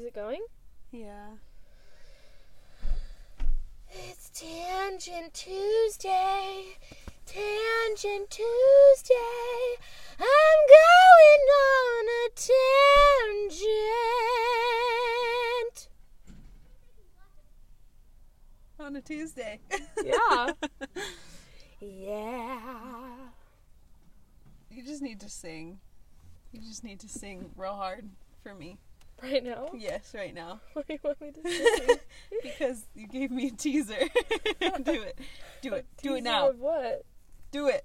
Is it going? Yeah. It's Tangent Tuesday. Tangent Tuesday. I'm going on a tangent. On a Tuesday. Yeah. Yeah. you just need to sing. You just need to sing real hard for me. Right now? Yes, right now. What do you want me to say? because you gave me a teaser. do it. Do it. Do it now. What? Do it.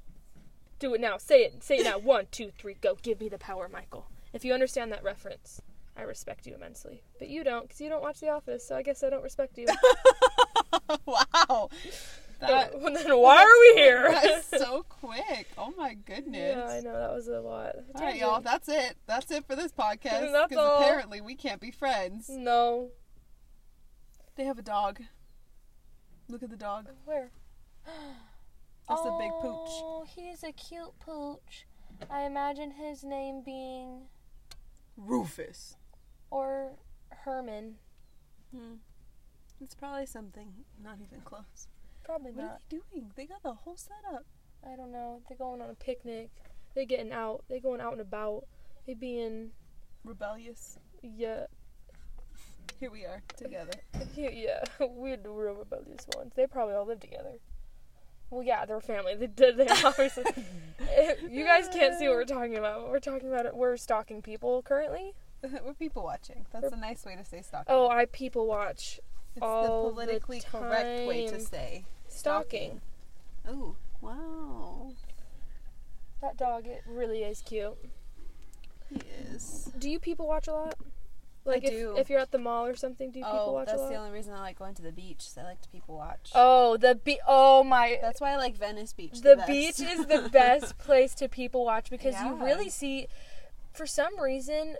Do it now. Say it. Say it now. One, two, three, go. Give me the power, Michael. If you understand that reference, I respect you immensely. But you don't, because you don't watch The Office, so I guess I don't respect you. wow. That, then why are we here? that's so quick. Oh my goodness. yeah, I know that was a lot. All right, y'all. That's it. That's it for this podcast. Because apparently we can't be friends. No. They have a dog. Look at the dog. Where? That's a big pooch. Oh, he's a cute pooch. I imagine his name being Rufus. or Herman. Hmm. It's probably something not even close. Probably What not. are they doing? They got the whole setup. I don't know. They're going on a picnic. They're getting out. They're going out and about. They being Rebellious. yeah Here we are together. yeah, yeah. We're the real rebellious ones. They probably all live together. Well, yeah, they're family. They did. They obviously. Eh, you guys can't see what we're talking about. We're talking about it. We're stalking people currently. We're people watching. That's a nice way to say stalking. Oh, I people watch it's the the politically correct way to say stalking. Oh, wow. That dog, it really is cute. He is. Do you people watch a lot? Like if, do. if you're at the mall or something, do you people Oh, watch a that's lot? the only reason I like going to the beach. I like to people watch. Oh, the be- Oh my. That's why I like Venice Beach. the The, beach is the best place to people watch because you really see for some reason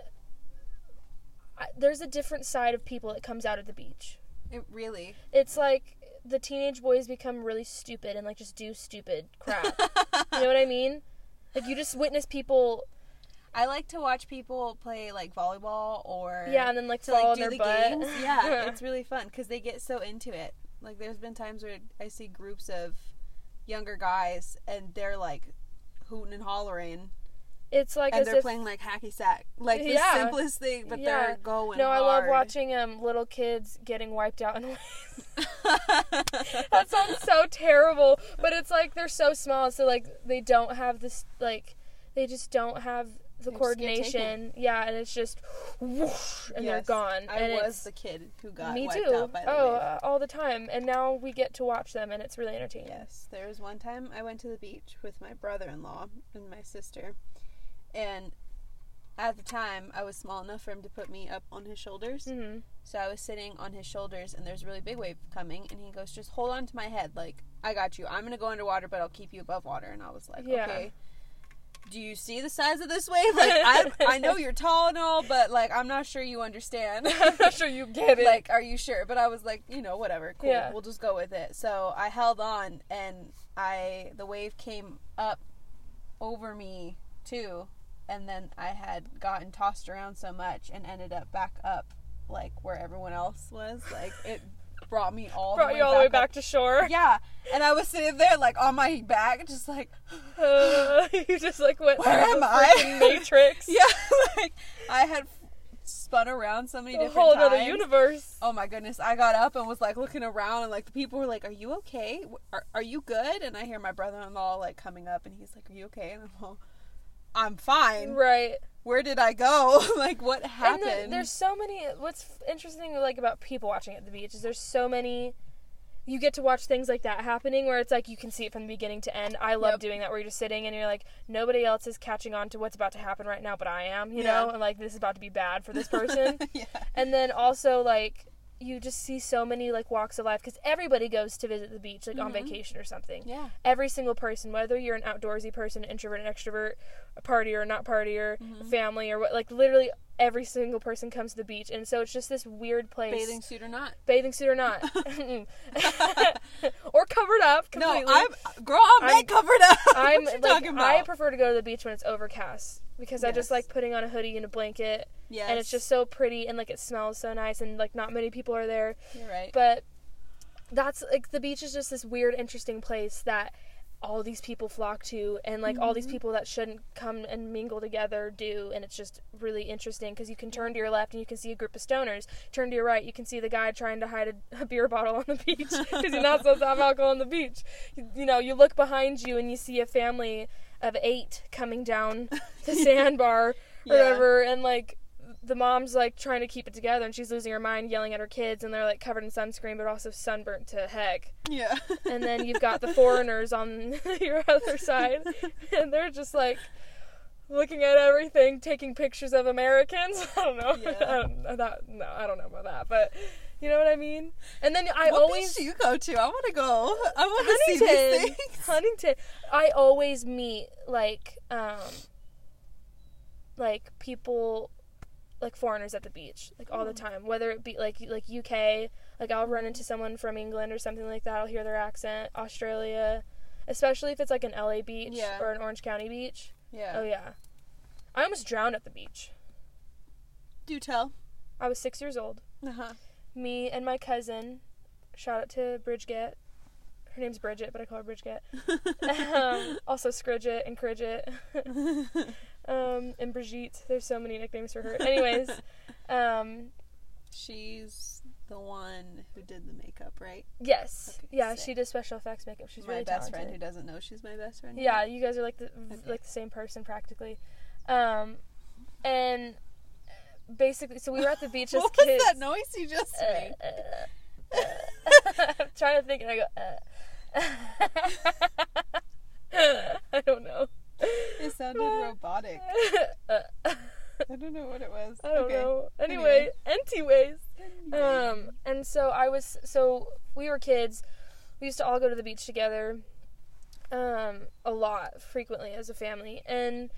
I, there's a different side of people that comes out at the beach It really. it's like the teenage boys become really stupid and like just do stupid crap you know what i mean like you just witness people I like to watch people play like volleyball or yeah and then like to like do their the butt games. Yeah, it's really fun because they get so into it. Like there's been times where I see groups of younger guys and they're like hooting and hollering it's like and they're if playing like hacky sack, like the Yeah. simplest thing, but Yeah. they're going. no i love watching um little kids getting wiped out in waves that sounds so terrible but it's like they're so small so like they don't have this like they just don't have the They just get coordination. Yeah and it's just whoosh, and they're gone. I and was the kid who got me wiped too. out by the oh uh, all the time and now we get to watch them and it's really entertaining. Yes, there was one time I went to the beach with my brother-in-law and my sister, and at the time I was small enough for him to put me up on his shoulders. hmm So I was sitting on his shoulders, and there's a really big wave coming, and he goes, "Just hold on to my head, like I got you. I'm gonna go underwater, but I'll keep you above water." And I was like, Yeah. "Okay." Do you see the size of this wave? Like I, I know you're tall and all, but like I'm not sure you understand. i'm not sure you get it like, are you sure? But I was like, you know, whatever, cool. Yeah. We'll just go with it. So I held on, and I the wave came up over me too, and then I had gotten tossed around so much and ended up back up, like where everyone else was. Like it brought me all brought the way you all the way back up. to shore Yeah, and I was sitting there like on my back, just like, uh, you just like went Where am I? matrix yeah, like I had spun around so many a different whole times. other universe Oh my goodness! I got up and was like looking around, and like the people were like, "Are you okay? Are, are you good?" And I hear my brother-in-law like coming up, and he's like, "Are you okay?" And I'm all, "I'm fine." right Where did I go? like, what happened? the, there's so many. What's interesting, like about people watching at the beach, is there's so many. You get to watch things like that happening, where it's like you can see it from the beginning to end. I love Yep. doing that, where you're just sitting and you're like, nobody else is catching on to what's about to happen right now, but I am, you Yeah. know, and like this is about to be bad for this person. yeah, and then also like you just see so many like walks of life because everybody goes to visit the beach like on Mhm. vacation or something yeah, every single person, whether you're an outdoorsy person, introvert, an extrovert, a partier, or not partier, Mhm. family, or what, like literally every single person comes to the beach, and so it's just this weird place. Bathing suit or not? bathing suit or not, or covered up completely. No, I'm girl. I'm, I'm- covered up. I'm like talking about? I prefer to go to the beach when it's overcast because I just like putting on a hoodie and a blanket, yes. and it's just so pretty and like it smells so nice, and like not many people are there. You're right. But that's like the beach is just this weird, interesting place that all these people flock to, and like all Mm-hmm. these people that shouldn't come and mingle together do, and it's just really interesting because you can turn to your left and you can see a group of stoners. Turn to your right, you can see the guy trying to hide a, a beer bottle on the beach because you're not supposed to have alcohol on the beach. You, you know, you look behind you and you see a family of eight coming down the sandbar or Yeah. whatever, and like the mom's like trying to keep it together and she's losing her mind yelling at her kids and they're like covered in sunscreen but also sunburnt to heck yeah. and then you've got the foreigners on your other side and they're just like looking at everything taking pictures of americans i don't know Yeah. I don't, that, no i don't know about that but you know what i mean and then i what always beach do you go to? I want to go. I want to see these things. Huntington. I always meet like um like people like foreigners at the beach like all the Hmm. time whether it be like like UK like I'll run into someone from England or something like that I'll hear their accent Australia especially if it's like an LA beach Yeah. or an Orange County beach Yeah. oh yeah I almost drowned at the beach Do tell. I was 6 years old Uh huh. Me and my cousin shout out to Bridget her name's Bridget but I call her Bridget um, also Scridget and Cridget um, and Brigitte. There's so many nicknames for her. Anyways, um, She's the one who did the makeup, right? yes, Okay, yeah, sick. she does special effects makeup. She's my really best talented. friend who doesn't know she's my best friend. Yeah, you guys are like the Okay. like the same person practically. Um, and basically, so we were at the beach as what was kids. that noise you just Uh, made? uh, uh. I'm trying to think, and I go. Uh. I don't know. It sounded robotic. Uh, I don't know what it was. I don't okay. know. Anyway, anyways, um, and so I was so we were kids. We used to all go to the beach together, um, a lot, frequently as a family, and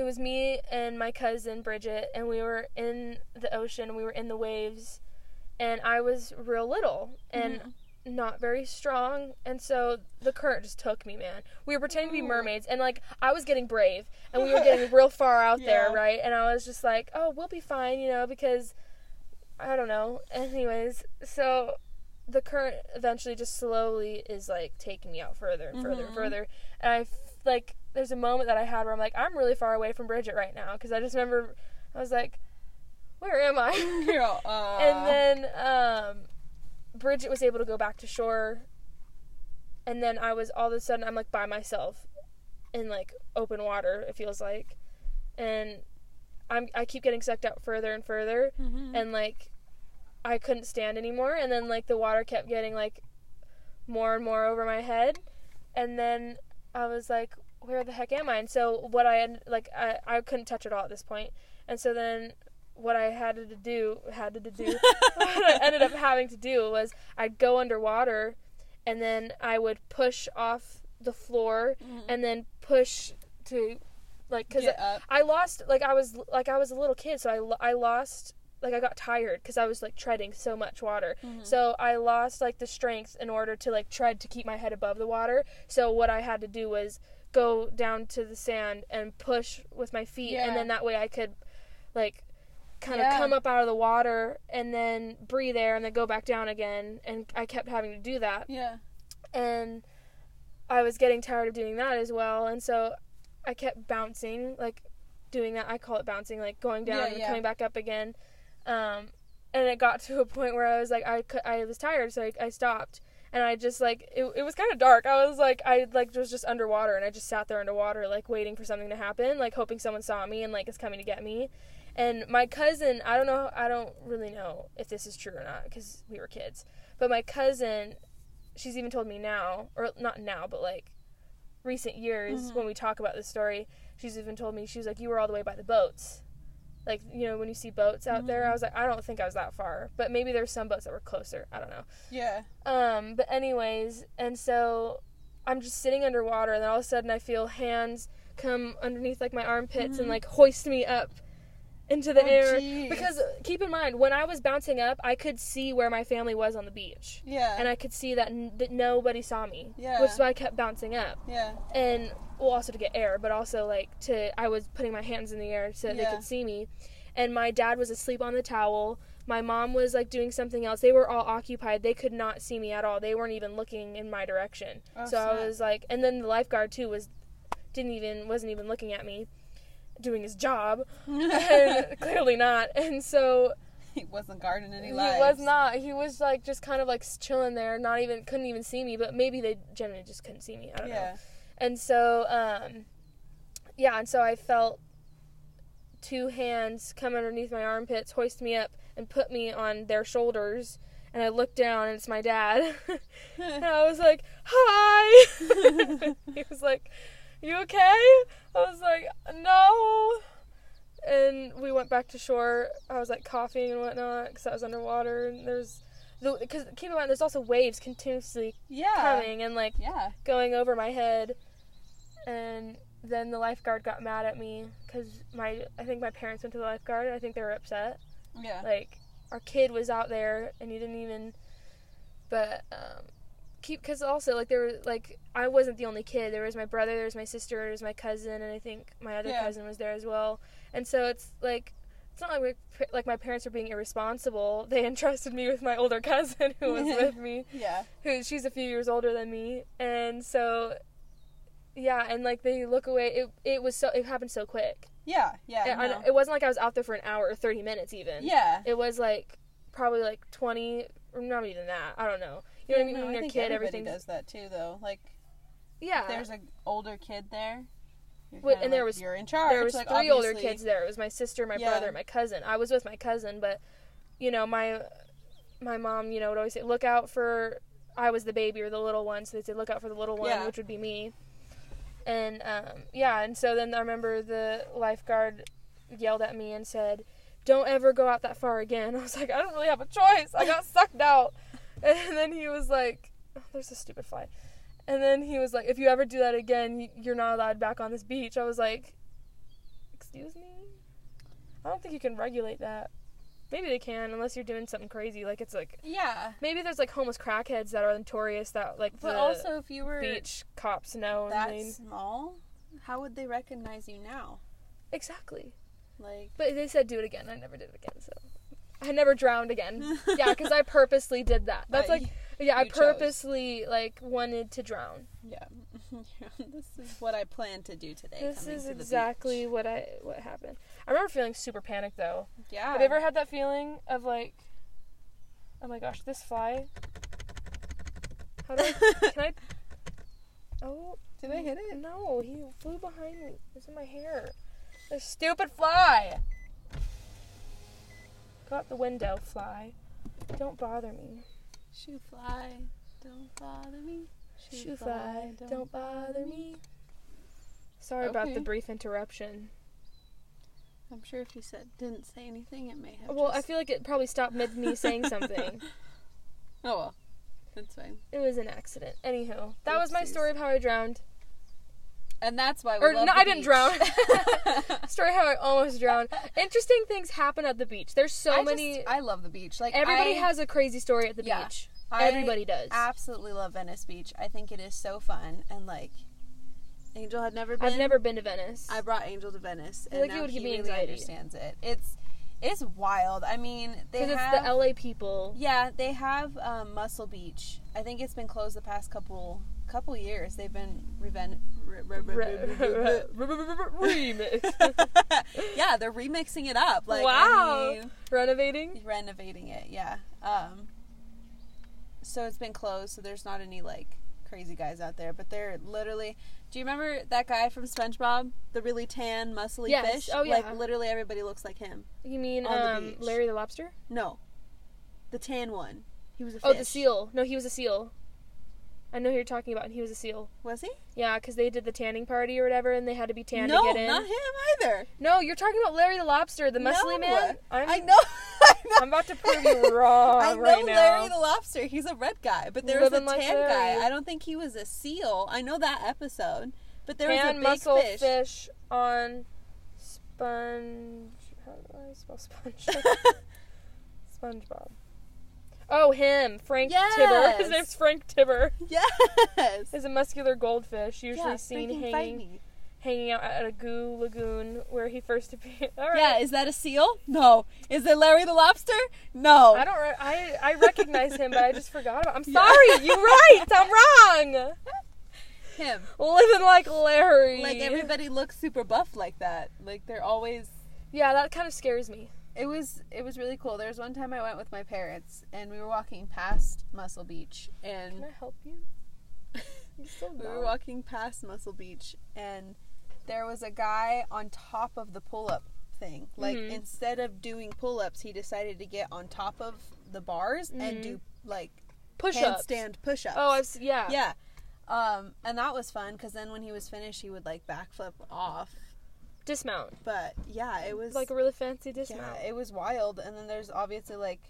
it was me and my cousin Bridget, and we were in the ocean. We were in the waves, and I was real little and not very strong, and so the current just took me, man. We were pretending to be mermaids, and like I was getting brave, and we were getting real far out there, right? And I was just like, oh, we'll be fine, you know, because I don't know. Anyways, so the current eventually just slowly is like taking me out further and further and Mhm. further, and I like there's a moment that I had where I'm like, I'm really far away from Bridget right now because I just remember I was like, where am I? Girl, uh, and then um, Bridget was able to go back to shore, and then I was all of a sudden I'm like by myself in like open water. It feels like, and I'm I keep getting sucked out further and further, Mhm. and like I couldn't stand anymore, and then like the water kept getting like more and more over my head, and then I was like, where the heck am I? And so what I had like I I couldn't touch it all at this point. and so then what I had to do had to do what I ended up having to do was I'd go underwater, and then I would push off the floor, Mhm. and then push to like because Get up. I lost like I was like I was a little kid, so I I lost like I got tired because I was like treading so much water. Mhm. So I lost like the strength in order to like tread to keep my head above the water. So what I had to do was go down to the sand and push with my feet, Yeah. and then that way I could like kind of Yeah. come up out of the water and then breathe air and then go back down again. And I kept having to do that Yeah. and I was getting tired of doing that as well, and so I kept bouncing, like doing that. I call it bouncing, like going down Yeah, and coming back up again. Um, and it got to a point where I was like, I I was tired, so I, I stopped, and I just like it. It was kind of dark. I was like, I like was just underwater, and I just sat there underwater, like waiting for something to happen, like hoping someone saw me and like is coming to get me. And my cousin, I don't know, I don't really know if this is true or not because we were kids, but my cousin she's even told me now, or not now, but like recent years Mhm. when we talk about this story, she's even told me she was like, "You were all the way by the boats." Like you know when you see boats out there, I was like, I don't think I was that far, but maybe there's some boats that were closer. I don't know. Yeah. Um, but anyways, and so I'm just sitting underwater, and then all of a sudden I feel hands come underneath like my armpits and Mhm. like hoist me up, into the Oh, air. jeez. Because keep in mind, when I was bouncing up, I could see where my family was on the beach. Yeah. And I could see that, n- that nobody saw me. Yeah. Which is why I kept bouncing up. yeah. And, well, also to get air, but also, like, to, I was putting my hands in the air so that they could see me. And my dad was asleep on the towel. My mom was, like, doing something else. They were all occupied. They could not see me at all. They weren't even looking in my direction. Oh, so I was like, and then the lifeguard, too, was, didn't even, wasn't even looking at me doing his job. and clearly not. And so he wasn't guarding any he was not. He was like just kind of like chilling there, not even couldn't even see me. But maybe they generally just couldn't see me. I don't know. And so, um, yeah, and so I felt two hands come underneath my armpits, hoist me up, and put me on their shoulders. And I looked down, and it's my dad. and I was like, "Hi." he was like, "You okay?" I was like, "No." And we went back to shore. I was like coughing and whatnot because I was underwater. And there's, because keep in mind, there's also waves continuously yeah. coming and like Yeah. going over my head and then the lifeguard got mad at me because my i think my parents went to the lifeguard and i think they were upset Yeah. like our kid was out there and he didn't even but um keep because also like there were like i wasn't the only kid there was my brother there was my sister there was my cousin and i think my other Yeah. cousin was there as well and so it's like it's not like my, like my parents were being irresponsible they entrusted me with my older cousin who was with me yeah. who she's a few years older than me and so yeah and like they look away it it was so it happened so quick Yeah. Yeah. And I- it wasn't like i was out there for an hour or 30 minutes even yeah. it was like probably like 20 or not even that i don't know you know what i mean No, when you're a kid everybody everything does that too, though. Like, yeah there's an older kid there. kinda and there was- you're in charge. there was like, three older kids there it was my sister my Yeah. brother my cousin i was with my cousin but you know my my mom you know would always say look out for i was the baby or the little one so they'd say look out for the little one Yeah. which would be me and um, yeah and so then i remember the lifeguard yelled at me and said don't ever go out that far again i was like i don't really have a choice i got sucked out and then he was like oh, there's a stupid fly. And then he was like if you ever do that again you're not allowed back on this beach. I was like excuse me? I don't think you can regulate that. Maybe they can unless you're doing something crazy like it's like Yeah. maybe there's like homeless crackheads that are notorious that like But also, if you were beach cops know and that they small, how would they recognize you now? exactly. Like, but they said do it again. I never did it again so i never drowned again yeah because i purposely did that that's like yeah i purposely like wanted to drown yeah. this is what I plan to do today. this is to exactly beach. what i what happened i remember feeling super panicked though Yeah. Have you ever had that feeling of like, oh my gosh, this fly? How do I? Can I? Oh Did I hit it? no! He flew behind me. It's in my hair. This stupid fly. Go out the window, fly. Don't bother me. Shoo fly, don't bother me. Shoo fly, don't bother me. Sorry about the brief interruption. I'm sure if you said didn't say anything, it may have. Well, I feel like it probably stopped mid me saying something. Oh well, that's fine. It was an accident. Anywho, that was my story of how I drowned. And that's why we Or love no, I didn't beach. drown. story how I almost drowned. Interesting things happen at the beach. There's so I many. Just, I love the beach. Like everybody I has a crazy story at the Yeah. beach. I everybody does. absolutely love Venice Beach. I think it is so fun and like. Angel had never been. I've never been to Venice. I brought Angel to Venice, and like it would he give me really anxiety. understands it. It's it's wild. I mean, they Because it's the LA people. yeah, they have um, Muscle Beach. I think it's been closed the past couple couple years. They've been reven- re- re- re- re- re- Remix. yeah, they're remixing it up. Like Wow. Renovating. renovating it. Yeah. Um. So it's been closed. So there's not any like crazy guys out there, but they're literally. Do you remember that guy from SpongeBob, the really tan, muscly Yes. fish? Oh, yeah. Like literally everybody looks like him. You mean the um, beach. Larry the Lobster? No, the tan one. He was a fish. Oh, the seal. No, he was a seal. I know who you're talking about, and he was a seal. Was he? Yeah, because they did the tanning party or whatever, and they had to be tanned no, to get in. No, not him either. No, you're talking about Larry the Lobster, the muscly No. man. I'm, I know. I'm about to prove you wrong I know right now. Larry the Lobster. He's a red guy, but there was a like tan Larry. guy. I don't think he was a seal. I know that episode, but there was a big muscle fish. fish. on sponge. how do I spell sponge? SpongeBob. Oh, him, Frank Tibber. His name's Frank Tibber. yes. Is a muscular goldfish, usually Yeah, seen hanging hanging out at a goo lagoon where he first appeared. All right. Yeah, is that a seal? No. Is it Larry the Lobster? No. I don't. Re- I I recognize him, but I just forgot about. I'm Yeah. sorry. You're right. I'm wrong. him. Living like Larry. Like everybody looks super buff like that. Like they're always Yeah, that kind of scares me. It was it was really cool. There was one time I went with my parents and we were walking past Muscle Beach and Can I help you? We were walking past Muscle Beach and there was a guy on top of the pull up thing. Like Mhm. instead of doing pull ups, he decided to get on top of the bars and Mhm. do like Push-ups. handstand push ups. Oh, I've yeah. yeah. Um, and that was fun because then when he was finished, he would like backflip off. Dismount. But yeah, it was Like a really fancy dismount. yeah, it was wild. And then there's obviously like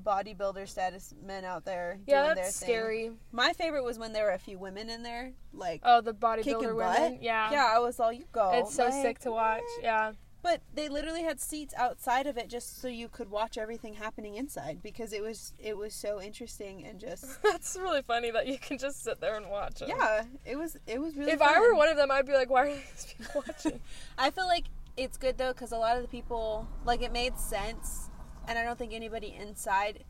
bodybuilder status men out there Yeah, doing that's their thing. scary. My favorite was when there were a few women in there, like Oh, the bodybuilder butt. women. Yeah. yeah, I was all you go. It's so Like, sick to watch. what? Yeah. But they literally had seats outside of it just so you could watch everything happening inside because it was it was so interesting and just That's really funny that you can just sit there and watch it. yeah, it was it was really. If I were one of them, I'd be like, why are these people watching? I feel like it's good though because a lot of the people like it made sense, and I don't think anybody inside,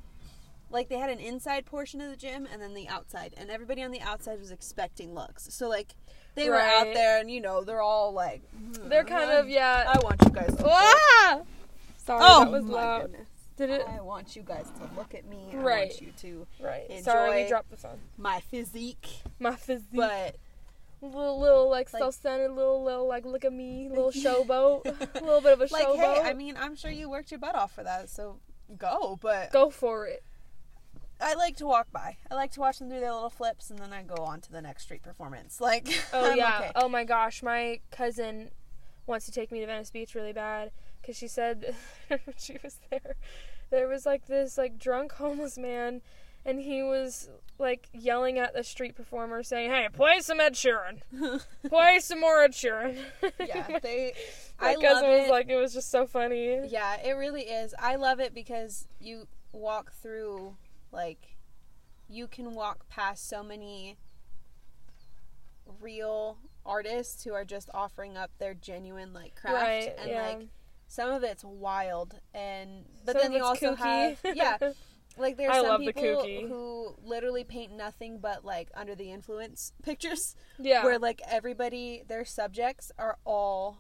like they had an inside portion of the gym and then the outside, and everybody on the outside was expecting looks. So like they were out there, and you know they're all like, They're "Hmm, kind I- of, yeah. I want you guys to. Look. Ah! Sorry, Oh that was loud. goodness! Did it? I want you guys to look at me. I Right. want you to Right. Enjoy. Sorry, we dropped the phone. my physique, My physique. but little, little like, Like- self-centered, little, little like, look at me, little showboat, a little bit of a showboat. like showboat. hey, I mean, I'm sure you worked your butt off for that, so go. But Go for it. I like to walk by. I like to watch them do their little flips, and then I go on to the next street performance. Like, Oh I'm yeah. okay. Oh my gosh, my cousin wants to take me to Venice Beach really bad because she said when she was there, there was like this like drunk homeless man, and he was like yelling at the street performer saying, "Hey, play some Ed Sheeran, play some more Ed Sheeran." yeah, they. my I cousin love was like, it was just so funny. yeah, it really is. I love it because you walk through, like, you can walk past so many real artists who are just offering up their genuine like craft Right, and yeah. like some of it's wild and but Some then you also kooky. have yeah like there's I some people who literally paint nothing but like under the influence pictures yeah. where like everybody their subjects are all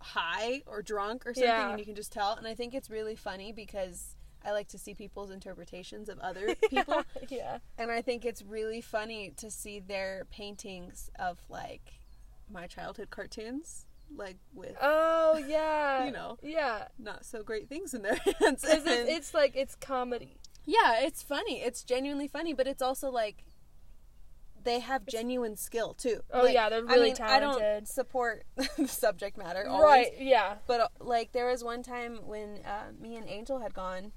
high or drunk or something Yeah. and you can just tell and i think it's really funny because i like to see people's interpretations of other people yeah. and i think it's really funny to see their paintings of like my childhood cartoons like with Oh yeah. You know. Yeah. not so great things in their hands it's, it's like it's comedy. yeah it's funny it's genuinely funny but it's also like they have genuine skill too Oh, Like, yeah, they're I really mean, i don't talented. support the subject matter always Right. Yeah. But uh, like there was one time when uh, me and Angel had gone,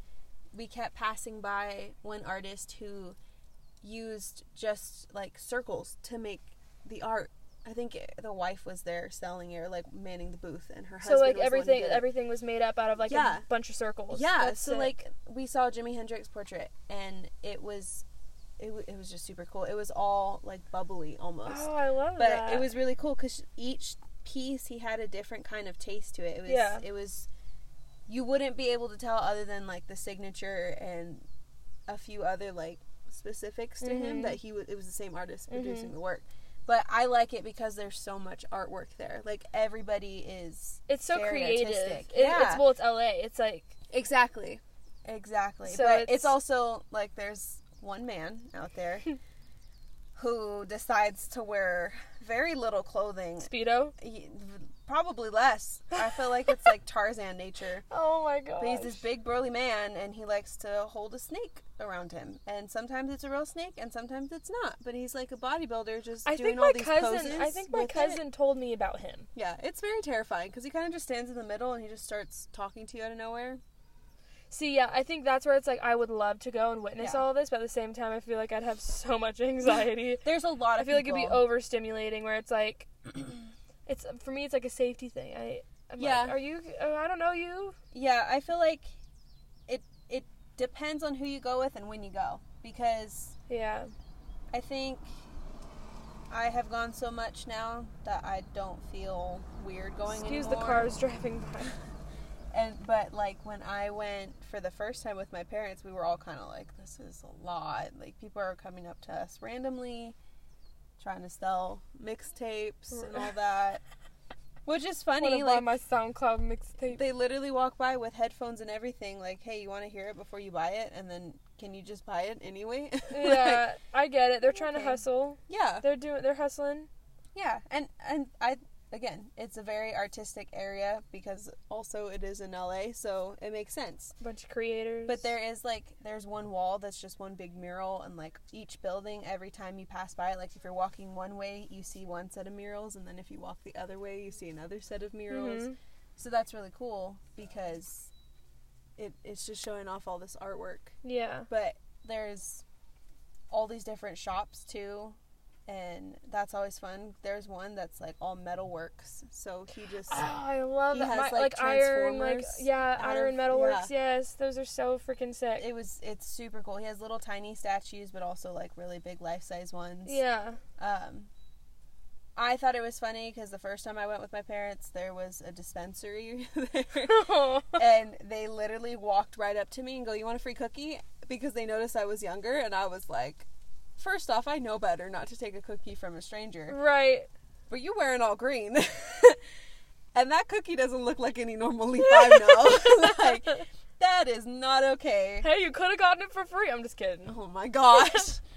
we kept passing by one artist who used just like circles to make the art. I think it, the wife was there selling it or like manning the booth, and her So husband. like one who everything everything was made up out of like Yeah. a bunch of circles. Yeah, That's so sick. like we saw Jimi Hendrix portrait, and it was, it, w- it was just super cool. It was all like bubbly almost. Oh, I love but that. it was really cool because each piece he had a different kind of taste to it. It was Yeah. it was you wouldn't be able to tell other than like the signature and a few other like specifics to him Mhm. that he was it was the same artist Mhm. producing the work. But I like it because there's so much artwork there. Like everybody is it's so creative. artistic. It, Yeah. It's well, it's LA. It's like exactly, exactly. So but it's- it's also like there's one man out there who decides to wear very little clothing speedo. Probably less. I feel like it's like Tarzan nature. Oh my god. But he's this big burly man and he likes to hold a snake around him. And sometimes it's a real snake and sometimes it's not. But he's like a bodybuilder just I doing all these cousin. poses. I think my with it. cousin told me about him. Yeah, it's very terrifying because he kind of just stands in the middle and he just starts talking to you out of nowhere. See, yeah, I think that's where it's like I would love to go and witness Yeah. all of this, but at the same time, I feel like I'd have so much anxiety. There's a lot I feel like it'd be overstimulating. Where it's like, it's for me, it's like a safety thing. I I I'm Yeah. Like, are you? Uh, I don't know you. Yeah, I feel like it it depends on who you go with and when you go because Yeah. I think I have gone so much now that I don't feel weird going Excuse anymore. the cars driving by. And but like when I went for the first time with my parents, we were all kind of like, "This is a lot." Like people are coming up to us randomly, trying to sell mixtapes and all that, which is funny. Like my SoundCloud mixtape. they literally walk by with headphones and everything. Like, "Hey, you want to hear it before you buy it?" And then, can you just buy it anyway? Like, yeah, I get it. They're trying okay. to hustle. yeah, They're doing. They're hustling. yeah, and and I again, it's a very artistic area because also it is in LA, so it makes sense. bunch of creators. But there is like there's one wall that's just one big mural, and like each building, every time you pass by, it, like if you're walking one way, you see one set of murals, and then if you walk the other way, you see another set of murals. Mhm. So that's really cool because it it's just showing off all this artwork. Yeah. But there's all these different shops too. And that's always fun. There's one that's like all metalworks. So he just Oh, I love He that. has, My- like, like, iron, like yeah, iron metalworks. Yes, those are so freaking sick. it was it's super cool. He has little tiny statues, but also like really big life size ones. yeah. Um, I thought it was funny because the first time I went with my parents, there was a dispensary there, and they literally walked right up to me and go, "You want a free cookie?" Because they noticed I was younger, and I was like, first off, I know better not to take a cookie from a stranger, right. but you wearing all green." And that cookie doesn't look like any normal leaf I know. like, that is not okay. Hey, you could have gotten it for free. I'm just kidding. Oh my gosh.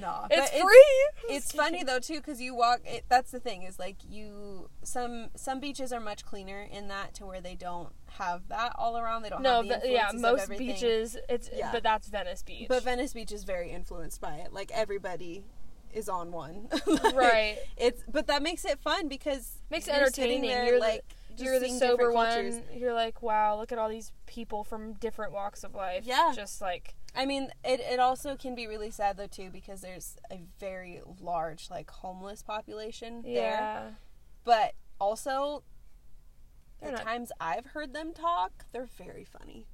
Nah, but it's free. It's funny though too because you walk. It, that's the thing is like you. Some some beaches are much cleaner in that to where they don't have that all around. They don't No, have the but yeah, most beaches. It's Yeah. but that's Venice Beach. But Venice Beach is very influenced by it. Like everybody is on one. Like, right. It's but that makes it fun because Makes it entertaining. there, You're the- like just You're the sober one. cultures. You're like, wow, look at all these people from different walks of life. Yeah. Just like I mean, it, it also can be really sad though too because there's a very large like homeless population there. yeah. But also, They're the not- times I've heard them talk, they're very funny.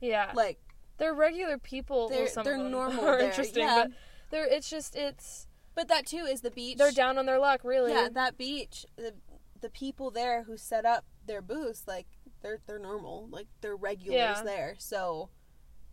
Yeah. Like they're regular people. They're- well, they're normal Are interesting, yeah. but they're. It's just it's. But that too is the beach. They're down on their luck, really. Yeah, that beach. The the people there who set up their booths, like they're they're normal, like they're regulars Yeah. there. So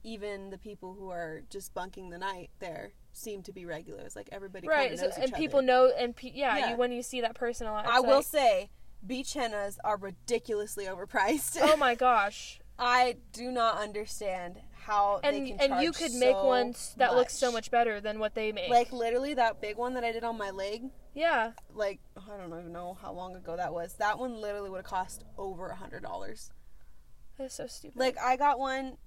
even the people who are just bunking the night there seem to be regulars. Like everybody right. so- and people other. know, and pe- yeah, Yeah. You, when you see that person a lot, I will like, say, beach hennas are ridiculously overpriced. oh my gosh. I do not understand how they And and you could make so one s- that looks so much better than what they make. Like literally that big one that I did on my leg, yeah. like I don't even know how long ago that was. That one literally would have cost over a hundred dollars. That's so stupid. Like I got one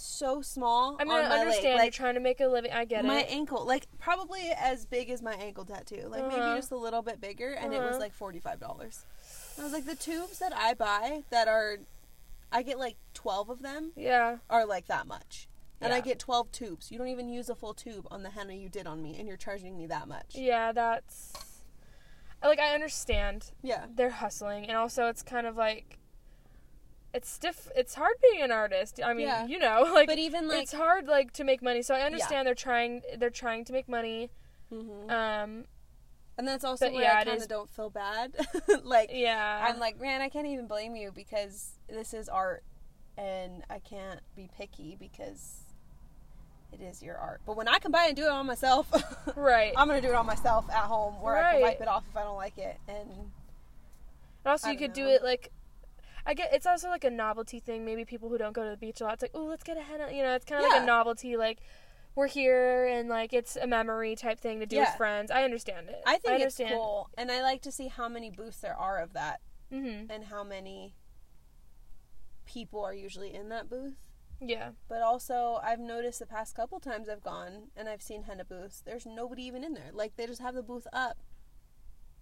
so small. I mean, I understand leg. you're trying to make a living. I get my it. My ankle, like probably as big as my ankle tattoo, like Uh-huh. maybe just a little bit bigger, and it was Uh-huh. like forty five dollars. I was like, the tubes that I buy that are, I get like twelve of them, Yeah. are like that much. And I get 12 tubes. You don't even use a full tube on the henna you did on me, and you're charging me that much. Yeah, that's like I understand Yeah. they're hustling, and also it's kind of like it's stiff. It's hard being an artist. I mean, Yeah. you know, like But even like, it's hard like to make money. So I understand they're trying. They're trying to make money. Mhm. Um. and that's also but where yeah, I kind of don't feel bad. like, Yeah. I'm like, man, I can't even blame you because this is art, and I can't be picky because it is your art. But when I can buy and do it on myself, right. I'm gonna do it on myself at home, where I can wipe it off if I don't like it. And And also, you could do it like. I get it's also like a novelty thing. Maybe people who don't go to the beach a lot, it's like, oh, let's get a henna. You know, it's kind of like a novelty. Like, we're here and like it's a memory type thing to do with friends. I understand it. I think it's cool, and I like to see how many booths there are of that, Mm-hmm. and how many people are usually in that booth. Yeah. But also, I've noticed the past couple times I've gone and I've seen henna booths, there's nobody even in there. Like, they just have the booth up.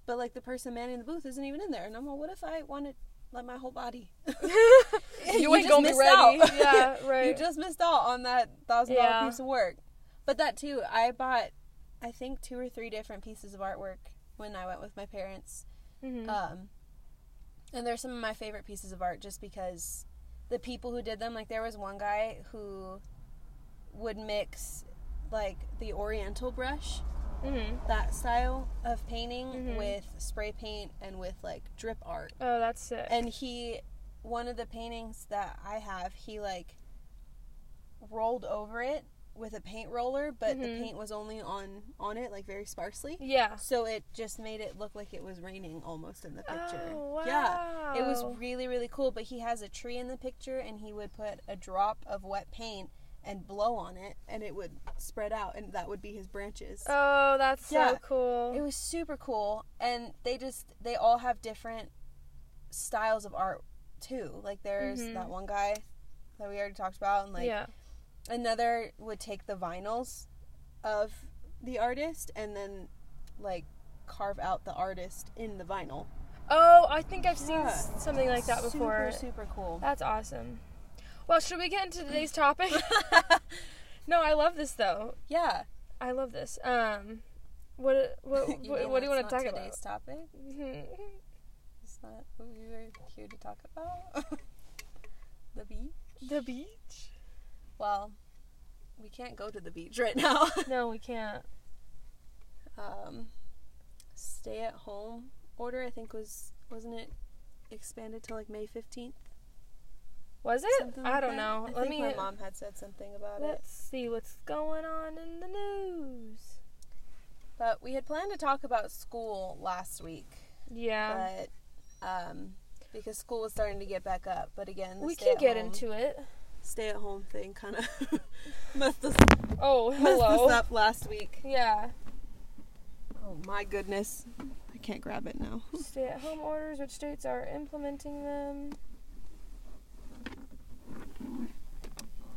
But, like, the person manning the booth isn't even in there. And I'm like, what if I want let my whole body? you, ain't just gonna be missed ready. out. yeah, right. you just missed out on that $1,000 Yeah. piece of work. But that, too, I bought, I think, two or three different pieces of artwork when I went with my parents. Mhm. Um, And they're some of my favorite pieces of art just because the people who did them, like there was one guy who would mix like the oriental brush, hmm that style of painting Mhm. with spray paint and with like drip art. Oh, that's sick. And he one of the paintings that I have, he like rolled over it with a paint roller, but the Mhm. paint was only on on it like very sparsely. yeah. So it just made it look like it was raining almost in the picture. Oh, wow. Yeah. It was really, really cool. But he has a tree in the picture, and he would put a drop of wet paint and blow on it, and it would spread out, and that would be his branches. Oh, that's so cool. It was super cool, and they just they all have different styles of art too. Like there's Mhm. that one guy that we already talked about, and like yeah. another would take the vinyls of the artist and then like carve out the artist in the vinyl. Oh, I think I've seen Yeah. something like that before. Super, super cool. That's awesome. Well, should we get into today's topic? no, I love this though. yeah. I love this. Um, what what what, You what, do you want to talk not about? today's topic? It's not what we were here to talk about. the beach. the beach? Well, we can't go to the beach right now. No, we can't. um, stay at home order. I think was wasn't it expanded to like May fifteenth? Was it? Something I don't know. I Let think me. my mom had said something about it. Let's see what's going on in the news. But we had planned to talk about school last week, Yeah, but um, because school was starting to get back up. But again, the we can get home, into it. stay at home thing kind of messed us Oh, messed hello. us up last week. Yeah. Oh my goodness, I can't grab it now. Stay at home orders, which states are implementing them?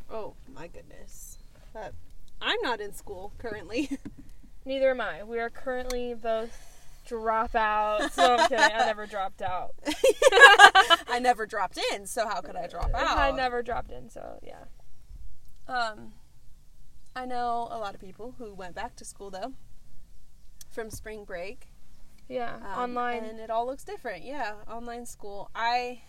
Oh my goodness, but I'm not in school currently. Neither am I. We are currently both dropouts. No, I'm kidding. I never dropped out. I never dropped in, so how could I drop out? I never dropped in, so yeah. Um, I know a lot of people who went back to school though from spring break. Yeah, Um, online. and it all looks different. Yeah, online school. I,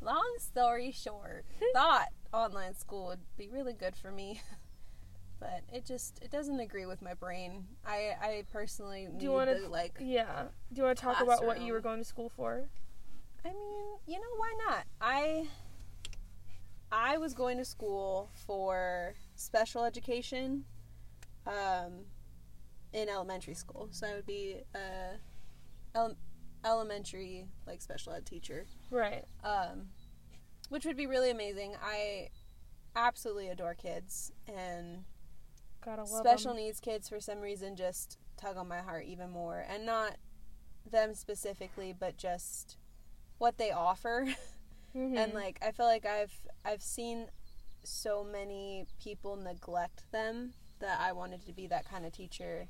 long story short, thought online school would be really good for me, but it just it doesn't agree with my brain. I I personally need you wanna- like. yeah. Do you want to talk about what you were going to school for? I mean, you know, why not? I I was going to school for special education um, in elementary school. So I would be a ele- elementary like special ed teacher, Right. um, which would be really amazing. I absolutely adore kids and special 'em. needs kids for some reason just tug on my heart even more and not them specifically but just what they offer Mhm. and like i feel like i've i've seen so many people neglect them that i wanted to be that kind of teacher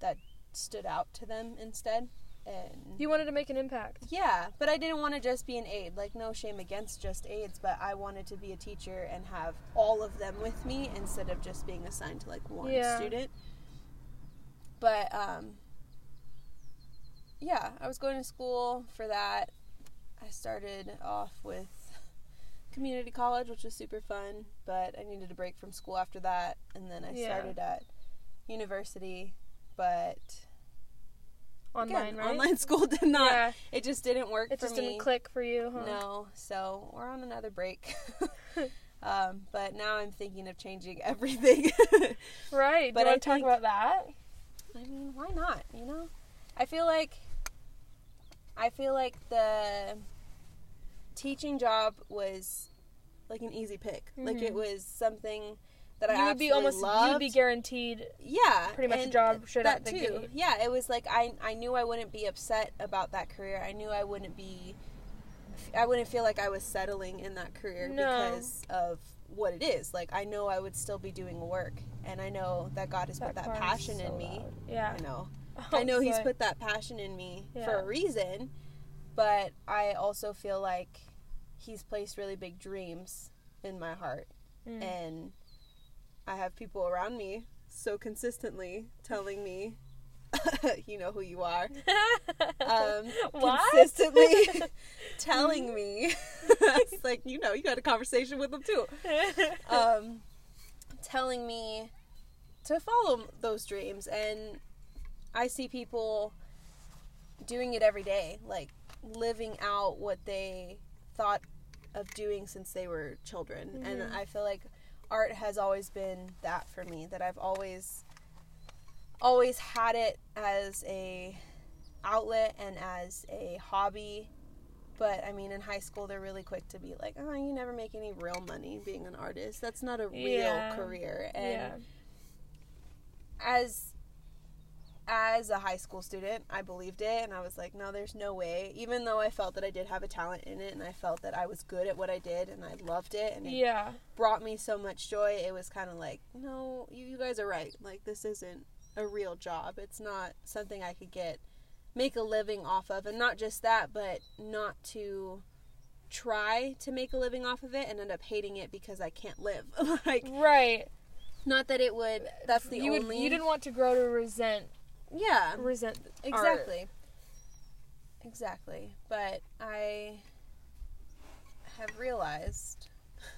that stood out to them instead and you wanted to make an impact. yeah but i didn't want to just be an aide like no shame against just aides but i wanted to be a teacher and have all of them with me instead of just being assigned to like one Yeah. student but um yeah i was going to school for that i started off with community college which was super fun but i needed a break from school after that and then i Yeah. started at university but Online, again, right? online school did not Yeah. it just didn't work It just me. didn't click for you, huh? No, so we're on another break. um, but now I'm thinking of changing everything. Right. But Do you I to talk about that? I mean, why not? You know, I feel like I feel like the teaching job was like an easy pick. Like it Mhm. was something that I you would be almost loved. you'd be guaranteed yeah, pretty much a job straight that out the too. gate. Yeah, it was like I I knew I wouldn't be upset about that career. I knew I wouldn't be I wouldn't feel like I was settling in that career No. because of what it is. Like I know I would still be doing work and I know that God has put that passion so in me. loud. Yeah. I know. Oh, I know he's put that passion in me for a reason, but I also feel like he's placed really big dreams in my heart Mm. and I have people around me so consistently telling me you know who you are, um, what? consistently telling me, it's like you know, you had a conversation with them too, um, telling me to follow those dreams, and I see people doing it every day, like living out what they thought of doing since they were children, and Mhm. I feel like art has always been that for me. That I've always always had it as a outlet and as a hobby. But I mean, in high school, they're really quick to be like, "Oh, you never make any real money being an artist. That's not a real Yeah. career." And yeah. as as a high school student, I believed it, and I was like, "No, there's no way." Even though I felt that I did have a talent in it, and I felt that I was good at what I did, and I loved it, and it Yeah. brought me so much joy. It was kind of like, no, you, you guys are right. Like this isn't a real job. It's not something I could get make a living off of, and not just that, but not to try to make a living off of it and end up hating it because I can't live. like Right. not that it would. That's the you only. would you didn't want to grow to resent Yeah. resent art. Exactly. Exactly. But I have realized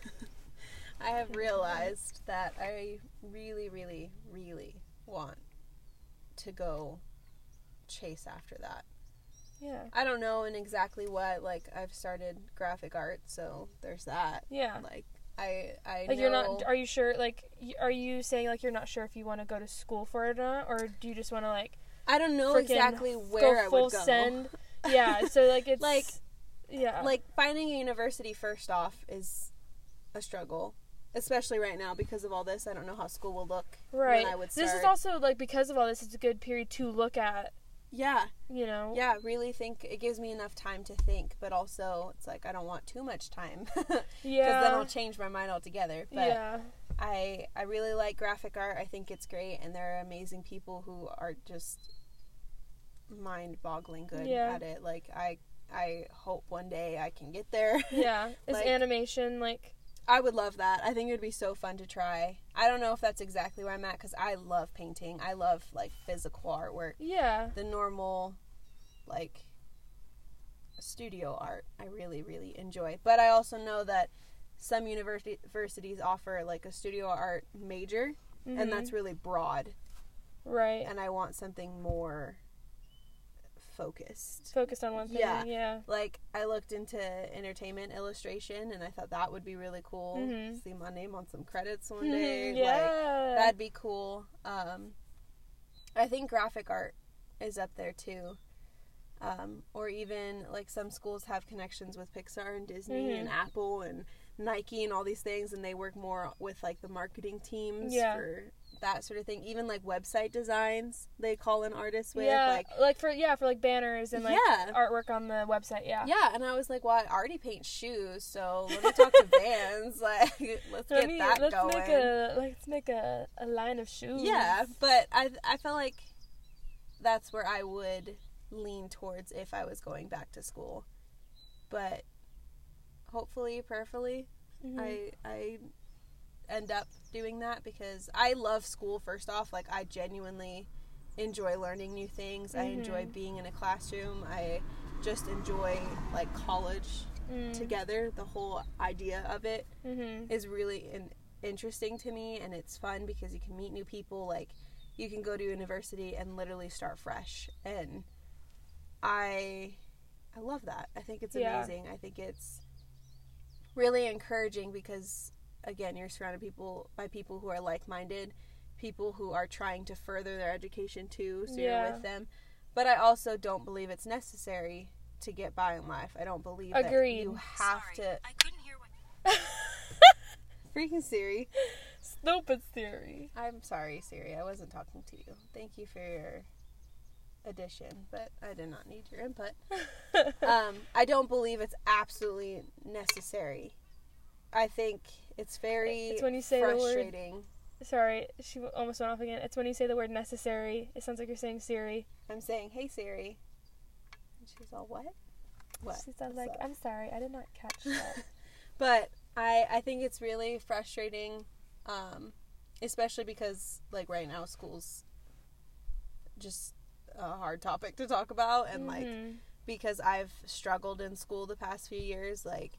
I have realized that I really, really, really want to go chase after that. Yeah. I don't know in exactly what, like I've started graphic art, so there's that. Yeah. Like I I Like know you're not are you sure like are you saying like you're not sure if you want to go to school for it or not or do you just want to like I don't know exactly where I would go. send? Yeah, so like it's Like- yeah. like finding a university first off is a struggle especially right now because of all this i don't know how school will look right. when i would This is also like because of all this it's a good period to look at, yeah you know. yeah really think it gives me enough time to think but also it's like i don't want too much time yeah. because then i'll change my mind altogether but yeah. i i really like graphic art i think it's great and there are amazing people who are just mind-boggling good Yeah. at it like i i hope one day i can get there Yeah. Is animation like I would love that. I think it would be so fun to try. I don't know if that's exactly where I'm at because I love painting. I love like physical artwork. yeah. The normal, like, studio art, I really, really enjoy. But I also know that some university- universities offer like a studio art major, Mhm. and that's really broad. right. And I want something more focused. Focused on one thing. Yeah. Yeah. Like I looked into entertainment illustration, and I thought that would be really cool. Mhm. See my name on some credits one day. Like, yeah. That'd be cool. Um, I think graphic art is up there too. Um, or even like some schools have connections with Pixar and Disney Mhm. and Apple and Nike and all these things, and they work more with like the marketing teams Yeah. for that sort of thing. Even like website designs, they call in artists with. yeah, Like, for yeah, for like banners and like Yeah. artwork on the website. Yeah. yeah, and I was like, well, I already paint shoes, so let me talk to Vans. Like, let's Let get me- that let's going. make a let's make a, a line of shoes. Yeah, but I I felt like that's where I would lean towards if I was going back to school. But hopefully, prayerfully, Mhm. I I end up doing that because I love school first off. Like I genuinely enjoy learning new things. I enjoy Mhm. being in a classroom. I just enjoy like college Mm. together. The whole idea of it Mhm. is really in, interesting to me and it's fun because you can meet new people like you can go to university and literally start fresh and i i love that i think it's Yeah. amazing i think it's really encouraging because again you're surrounded people by people who are like-minded people who are trying to further their education too so Yeah. you're with them but i also don't believe it's necessary to get by in life i don't believe that Agreed. you have Sorry, to I couldn't hear what. freaking siri Stupid Siri. I'm sorry, Siri. I wasn't talking to you. Thank you for your addition, but I did not need your input. Um, I don't believe it's absolutely necessary. I think it's very It's when you say the word- frustrating. Sorry, she almost went off again. It's when you say the word necessary. It sounds like you're saying Siri. I'm saying, "Hey Siri," and she's all, "What? What?" She sounds like, up?" I'm sorry, I did not catch that. But I I think it's really frustrating, um, especially because like right now schools just a hard topic to talk about and like Mhm. because I've struggled in school the past few years, like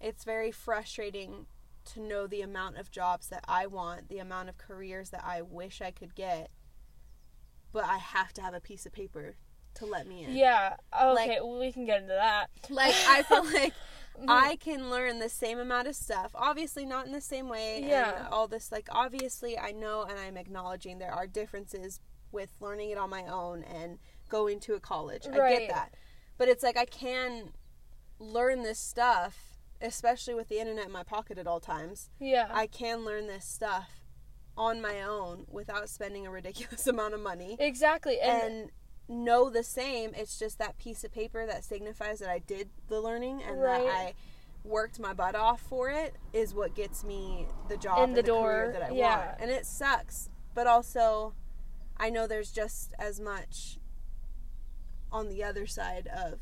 it's very frustrating to know the amount of jobs that I want, the amount of careers that I wish I could get, but I have to have a piece of paper to let me in. yeah. Okay, Like- well, we can get into that. Like I feel like Mm-hmm. I can learn the same amount of stuff. Obviously not in the same way Yeah. and all this like obviously I know and I'm acknowledging there are differences with learning it on my own and going to a college. Right. I get that. But it's like I can learn this stuff, especially with the internet in my pocket at all times. yeah. I can learn this stuff on my own without spending a ridiculous amount of money exactly. And, and know the same. It's just that piece of paper that signifies that I did the learning and Right. that I worked my butt off for it is what gets me the job In the and the door, career that I yeah. want. And it sucks, but also I know there's just as much on the other side of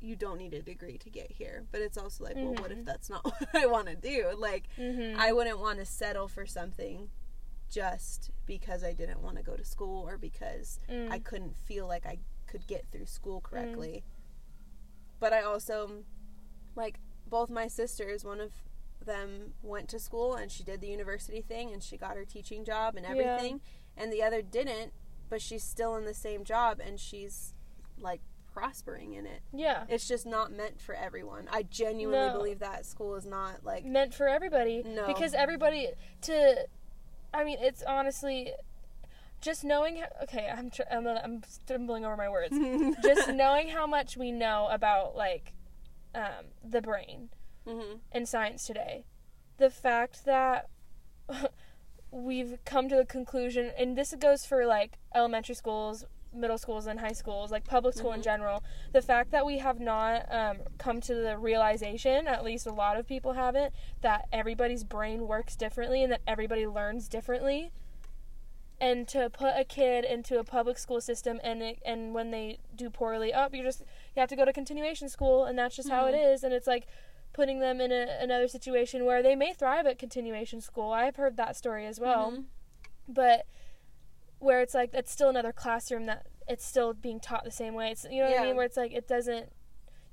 you don't need a degree to get here. But it's also like, well, what if Mhm. that's not what I want to do? Like Mhm. I wouldn't want to settle for something just because I didn't want to go to school or because Mm. I couldn't feel like I could get through school correctly. But I also, like, both my sisters, one of them went to school and she did the university thing and she got her teaching job and Yeah. everything, and the other didn't, but she's still in the same job and she's, like, prospering in it. yeah. It's just not meant for everyone. I genuinely No. believe that school is not, like, meant for everybody No. because everybody to i mean it's honestly just knowing how, okay i'm tr- I'm, I'm stumbling over my words just knowing how much we know about like um, the brain hmm in science today the fact that we've come to the conclusion and this goes for like elementary schools middle schools and high schools like public school in Mhm. general the fact that we have not um, come to the realization at least a lot of people haven't that everybody's brain works differently and that everybody learns differently and to put a kid into a public school system and it, and when they do poorly up you just you have to go to continuation school and that's just how it Mhm. is and it's like putting them in a, another situation where they may thrive at continuation school i've heard that story as well Mhm. but where it's like it's still another classroom that it's still being taught the same way it's you know what i mean where it's like it doesn't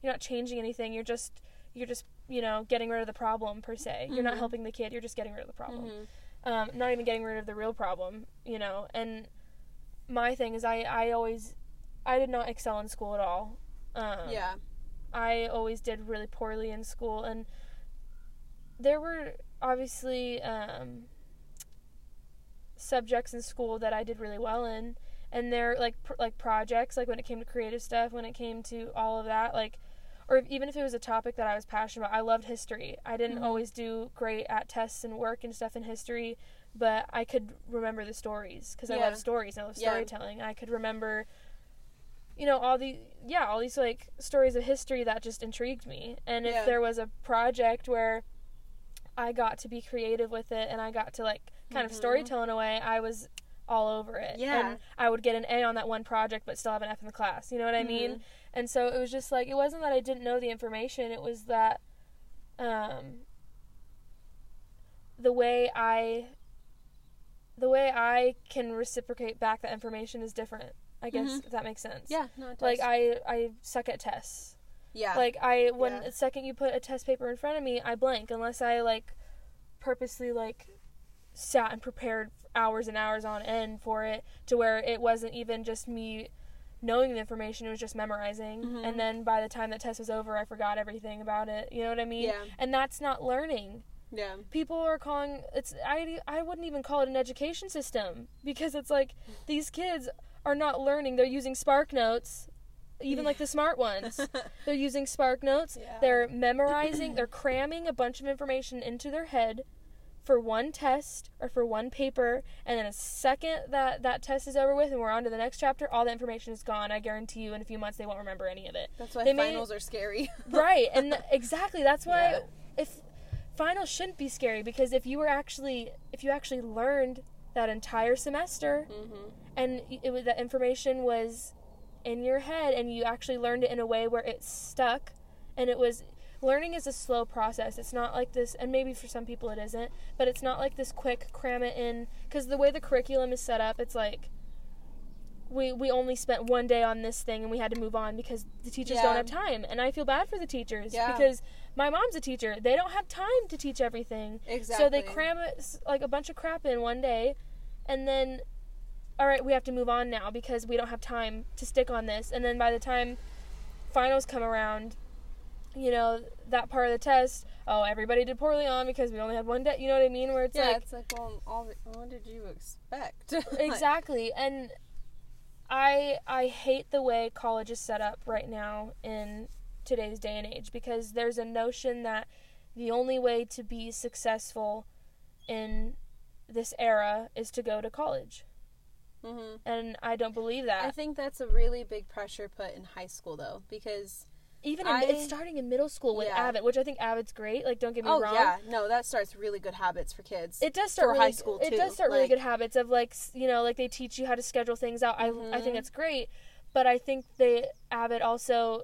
you're not changing anything you're just you're just you know getting rid of the problem per se you're not Mhm. helping the kid you're just getting rid of the problem Mhm. um, not even getting rid of the real problem, you know. And my thing is, I I always, I did not excel in school at all. Um, Yeah. I always did really poorly in school, and there were obviously um, subjects in school that I did really well in, and they're like pr- like projects, like when it came to creative stuff, when it came to all of that, like. Or if, even if it was a topic that I was passionate about, I loved history. I didn't Mhm. always do great at tests and work and stuff in history, but I could remember the stories because I love stories. I love Yeah. storytelling. I could remember, you know, all the yeah, all these like stories of history that just intrigued me. And if Yeah. there was a project where I got to be creative with it and I got to like kind Mhm. of storytell in a way, I was all over it. Yeah. And I would get an A on that one project but still have an F in the class. You know what I mean? Mhm. And so it was just like it wasn't that I didn't know the information, it was that um the way I the way I can reciprocate back that information is different. I guess Mhm. if that makes sense. Yeah. No, it Like. I I suck at tests. yeah. Like I when Yeah. the second you put a test paper in front of me, I blank unless I like purposely like sat and prepared hours and hours on end for it to where it wasn't even just me knowing the information, it was just memorizing. Mhm. And then by the time that test was over, I forgot everything about it. You know what I mean? Yeah. And that's not learning. yeah. People are calling it's I I wouldn't even call it an education system because it's like these kids are not learning. They're using Spark Notes, even like the smart ones. They're using Spark Notes. Yeah. They're memorizing, they're cramming a bunch of information into their head for one test or for one paper, and then a second that that test is over with and we're on to the next chapter, all the information is gone. I guarantee you in a few months they won't remember any of it. That's why They may- finals are scary. right, and exactly that's why Yeah. if finals shouldn't be scary because if you were actually if you actually learned that entire semester mm-hmm. and it was that information was in your head and you actually learned it in a way where it stuck and it was learning is a slow process it's not like this and maybe for some people it isn't but it's not like this quick cram it in because the way the curriculum is set up it's like we we only spent one day on this thing and we had to move on because the teachers Yeah. don't have time and i feel bad for the teachers Yeah. because my mom's a teacher they don't have time to teach everything Exactly. so they cram it, like a bunch of crap in one day and then all right we have to move on now because we don't have time to stick on this and then by the time finals come around you know that part of the test oh everybody did poorly on because we only had one day you know what i mean where it's yeah, like it's like, well, all the, what did you expect? exactly and i i hate the way college is set up right now in today's day and age because there's a notion that the only way to be successful in this era is to go to college hmm and i don't believe that. I think that's a really big pressure put in high school though, because even in, I- it's starting in middle school with Yeah. avid which i think avid's great like don't get me oh wrong yeah, no, that starts really good habits for kids. it does start for really, high school, Too. It does start really good habits of like you know like they teach you how to schedule things out. I I think Mhm. it's great, but I think they AVID also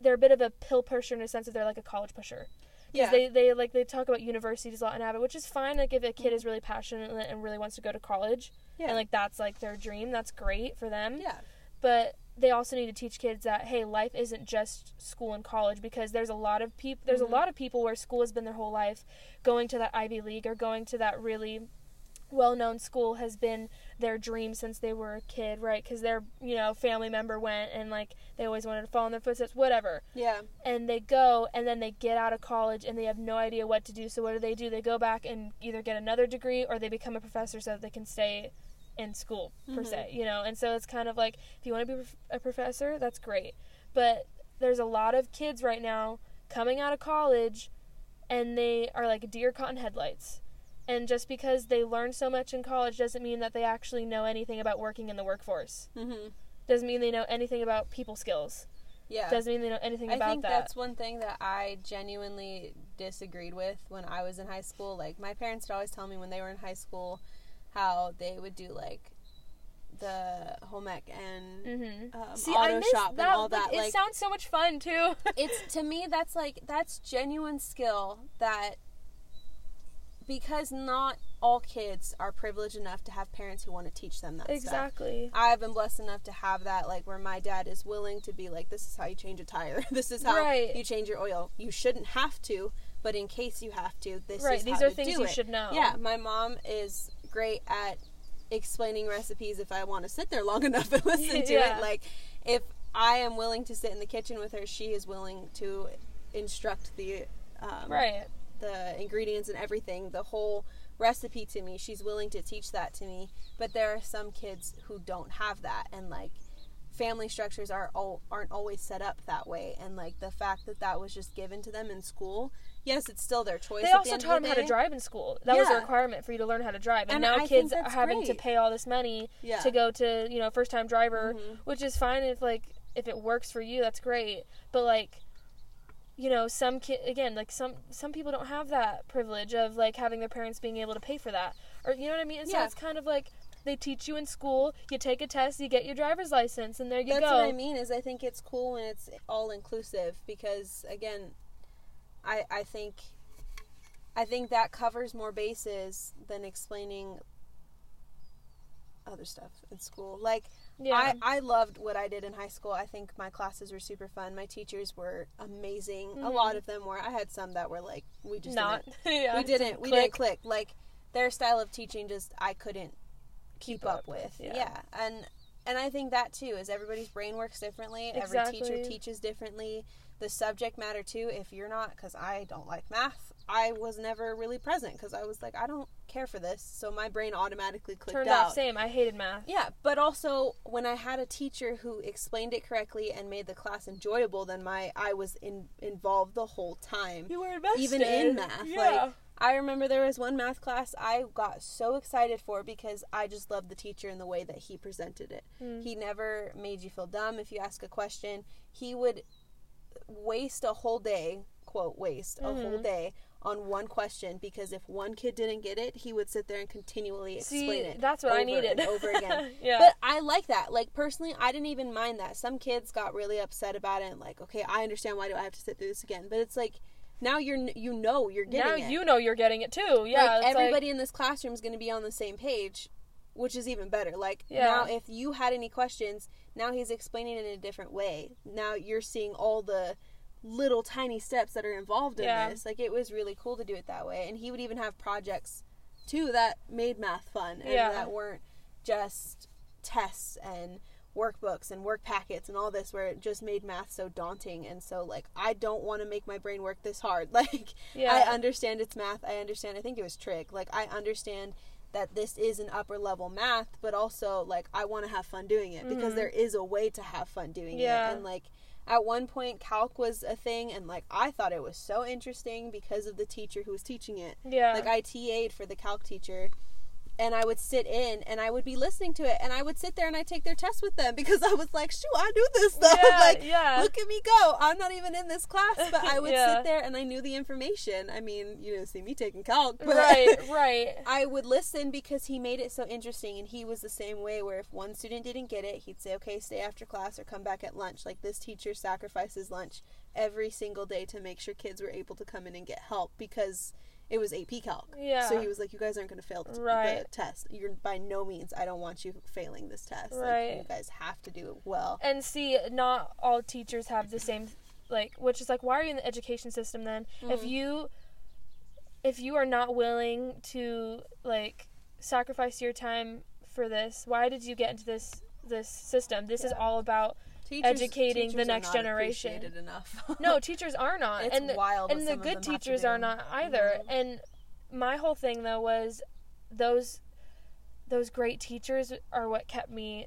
they're a bit of a pill pusher in a sense that they're like a college pusher. yeah, They they like they talk about universities a lot in AVID, which is fine. Like if a kid is really passionate and really wants to go to college, yeah, and like that's like their dream, that's great for them. yeah, But they also need to teach kids that hey, life isn't just school and college because there's a lot of people there's Mhm. a lot of people where school has been their whole life, going to that Ivy League or going to that really well-known school has been their dream since they were a kid, right? Cuz their, you know, family member went and like they always wanted to follow in their footsteps, whatever. yeah, And they go and then they get out of college and they have no idea what to do. So what do they do? They go back and either get another degree or they become a professor so that they can stay in school per Mhm. se, you know. And so it's kind of like if you want to be a professor, that's great. But there's a lot of kids right now coming out of college and they are like deer caught in headlights. And just because they learn so much in college doesn't mean that they actually know anything about working in the workforce. hmm Doesn't mean they know anything about people skills. yeah. Doesn't mean they know anything I about think that's one thing that I genuinely disagreed with when I was in high school. Like my parents would always tell me when they were in high school how they would do like the home ec and Mm-hmm. um, See, I auto shop that. and all like, that. it Like sounds so much fun too. it's to me that's like that's genuine skill that because not all kids are privileged enough to have parents who want to teach them that stuff. exactly. I have been blessed enough to have that, like where my dad is willing to be like, "This is how you change a tire. this is how Right. you change your oil. You shouldn't have to, but in case you have to, this Right. is These are things you it." should know. Yeah, my mom is great at explaining recipes if I want to sit there long enough and listen to Yeah. it. Like, if I am willing to sit in the kitchen with her, she is willing to instruct the um, Right. the ingredients and everything, the whole recipe to me. She's willing to teach that to me. But there are some kids who don't have that, and like family structures are all, aren't always set up that way. And like the fact that that was just given to them in school, yes, it's still their choice. They the also of taught the them how to drive in school. That was a requirement for you to learn how to drive. And, And now I kids are having to pay all this money Yeah. to go to, you know, first time driver, Mhm. which is fine if like if it works for you, that's great. But like you know, some kid again, like some some people don't have that privilege of like having their parents being able to pay for that. Or you know what I mean? And so Yeah. it's kind of like they teach you in school, you take a test, you get your driver's license, and there you That's go. That's what I mean. Is I think it's cool when it's all inclusive because again, I I think I think that covers more bases than explaining other stuff in school. Like Yeah. I I loved what I did in high school. I think my classes were super fun. My teachers were amazing. A Mhm. lot of them were. I had some that were like we just not. didn't, yeah, we didn't we click. didn't click. Like their style of teaching just I couldn't keep, Keep up, up with. Yeah. yeah. And and I think that too is everybody's brain works differently. Every teacher teaches differently. The subject matter too. If you're not, because I don't like math, I was never really present because I was like, I don't care for this, so my brain automatically clicked Turned out. off. Same. I hated math. Yeah, but also when I had a teacher who explained it correctly and made the class enjoyable, then my I was in, involved the whole time. You were invested. Even in math, Yeah. like I remember there was one math class I got so excited for because I just loved the teacher and the way that he presented it. Mm. He never made you feel dumb if you ask a question. He would waste a whole day, quote, waste a whole Mhm. day on one question because if one kid didn't get it, he would sit there and continually explain See, it. that's what I needed. and over again. yeah. But I like that. Like personally, I didn't even mind that. Some kids got really upset about it and like, okay, I understand why do I have to sit through this again? But it's like now you're you know you're getting now it. you know you're getting it too. Yeah. like everybody in this classroom is going to be on the same page. Which is even better. Like Yeah. now, if you had any questions, now he's explaining it in a different way. Now you're seeing all the little tiny steps that are involved in Yeah. this. Like it was really cool to do it that way. And he would even have projects too that made math fun and Yeah. that weren't just tests and workbooks and work packets and all this where it just made math so daunting and so like I don't want to make my brain work this hard. Like Yeah. I understand it's math. I understand. I think it was trick. Like I understand that this is an upper level math, but also like I want to have fun doing it because Mhm. there is a way to have fun doing Yeah. it. And like at one point calc was a thing and like I thought it was so interesting because of the teacher who was teaching it. yeah. Like I TA'd for the calc teacher and I would sit in and I would be listening to it and I would sit there and I take their test with them because I was like, shoot, I knew this stuff. yeah, like yeah. look at me go. I'm not even in this class, but I would Yeah. sit there and I knew the information. I mean, you didn't see me taking calc, but right, right. I would listen because he made it so interesting and he was the same way where if one student didn't get it, he'd say, "Okay, stay after class or come back at lunch." Like this teacher sacrifices lunch every single day to make sure kids were able to come in and get help because it was AP Calc. Yeah. So he was like, "You guys aren't going to fail the, the test. You're by no means. I don't want you failing this test. Like, you guys have to do it well." and see not all teachers have the same like which is like why are you in the education system then if Mhm. you if you are not willing to like sacrifice your time for this why did you get into this this system this is all about Teachers- educating the teachers are next generation. no teachers are not it's and wild. and the good them have to teachers are not either Mhm. and my whole thing though was those those great teachers are what kept me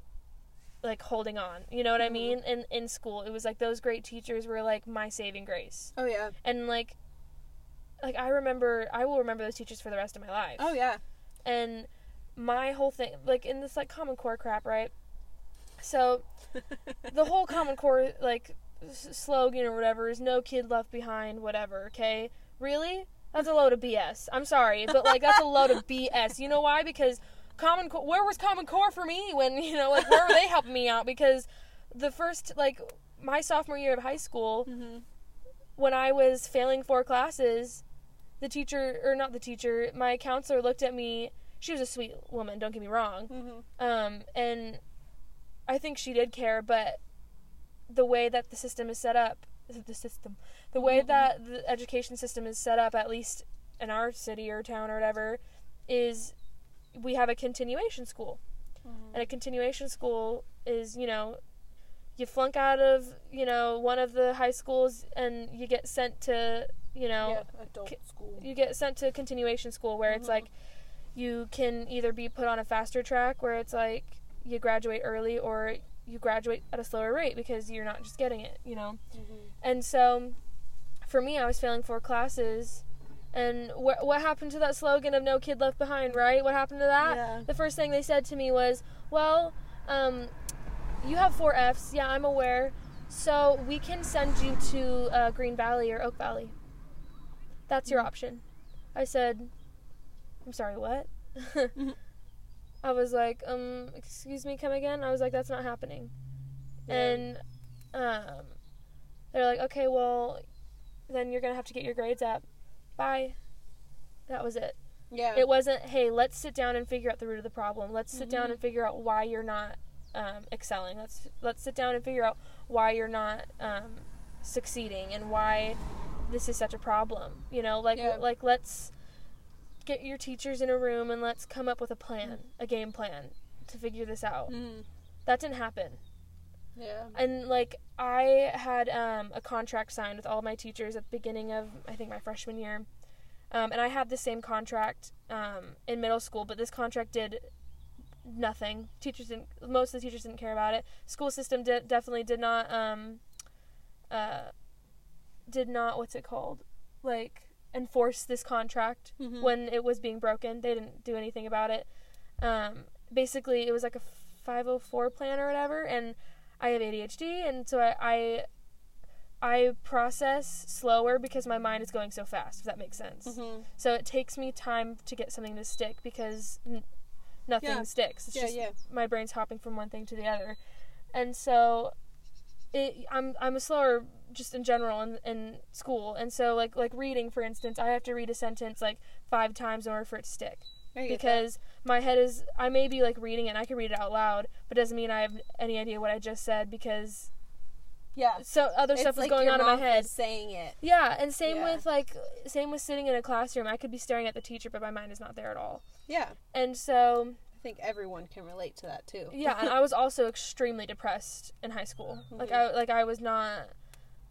like holding on you know what i Mhm. mean in in school it was like those great teachers were like my saving grace Oh yeah. and like like i remember i will remember those teachers for the rest of my life Oh yeah. and my whole thing like in this like common core crap right so the whole common core like s- slogan or whatever is no kid left behind whatever okay? Really? That's a load of bs i'm sorry but like that's a load of bs you know why? Because common core where was common core for me when you know like where were they helping me out? Because the first like my sophomore year of high school hmm when i was failing four classes the teacher or not the teacher my counselor looked at me she was a sweet woman don't get me wrong. Hmm um, and I think she did care, but the way that the system is set up, the system, the way Mhm. that the education system is set up, at least in our city or town or whatever, is we have a continuation school. And a continuation school is, you know, you flunk out of, you know, one of the high schools and you get sent to, you know, yeah, adult school. you get sent to continuation school where it's Mhm. like you can either be put on a faster track where it's like you graduate early or you graduate at a slower rate because you're not just getting it, you know. Mhm. And so for me, I was failing four classes. And wh- what happened to that slogan of no kid left behind, right? What happened to that? Yeah. The first thing they said to me was, well, um, you have four Fs. Yeah, I'm aware. So we can send you to uh, Green Valley or Oak Valley. That's your option. I said, I'm sorry, what? I was like, um, excuse me, come again? I was like, that's not happening. Yeah. And um, they're like, okay, well, then you're gonna have to get your grades up. Bye. That was it. Yeah. It wasn't, hey, let's sit down and figure out the root of the problem. Let's sit down Mhm. and figure out why you're not um, excelling. Let's let's sit down and figure out why you're not um, succeeding and why this is such a problem. You know, like Yeah. like let's get your teachers in a room and let's come up with a plan, a game plan to figure this out. Mhm. That didn't happen. Yeah. And like I had um, a contract signed with all my teachers at the beginning of I think my freshman year, um, and I had the same contract um, in middle school, but this contract did nothing. Teachers didn't. Most of the teachers didn't care about it. School system did, definitely did not. Um, uh, did not what's it called? Like enforce this contract Mhm. when it was being broken. They didn't do anything about it. Um, basically, it was like a 504 plan or whatever, and I have ADHD, and so I, I I process slower because my mind is going so fast. If that makes sense. Mhm. So it takes me time to get something to stick because n- nothing Yeah. sticks. It's Yeah, just yeah. my brain's hopping from one thing to the other, and so it, I'm I'm a slower just in general in, in school, and so like like reading for instance, I have to read a sentence like five times in order for it to stick. Because my head is I may be like reading it and I can read it out loud, but doesn't mean I have any idea what I just said because yeah, so other stuff It's is like going on in my head. saying it. Yeah, and same Yeah. with like same with sitting in a classroom. I could be staring at the teacher, but my mind is not there at all. Yeah, And so think everyone can relate to that too. yeah, and I was also extremely depressed in high school. Like Mhm. I like I was not,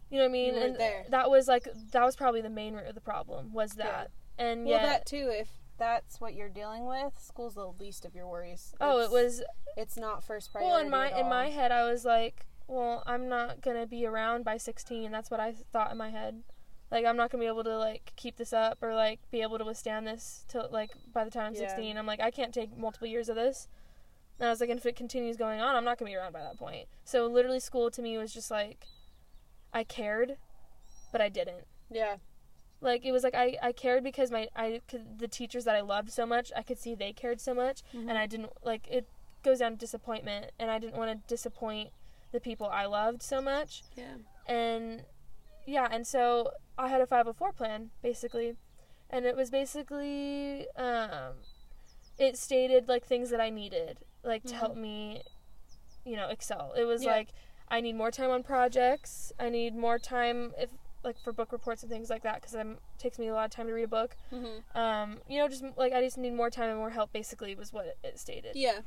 you know what I mean. And there. that was like that was probably the main root of the problem was that. And Well, yeah, that too. If that's what you're dealing with, school's the least of your worries. oh, it was It's not first priority. well in my in my head I was like, well, I'm not gonna be around by 16. That's what I thought in my head. Like I'm not gonna be able to like keep this up or like be able to withstand this till like by the time I'm Yeah. 16. I'm like I can't take multiple years of this. And I was like, and if it continues going on, I'm not gonna be around by that point. So literally, school to me was just like, I cared, but I didn't. Yeah, Like it was like I, I cared because my I could, the teachers that I loved so much I could see they cared so much Mm-hmm. and I didn't like it goes down to disappointment and I didn't want to disappoint the people I loved so much yeah, and yeah and so I had a 504 plan basically and it was basically um it stated like things that I needed like to Mhm. help me you know excel it was Yeah. like I need more time on projects I need more time if like for book reports and things like that because it takes me a lot of time to read a book mm-hmm. um you know just like I just need more time and more help basically was what it stated yeah,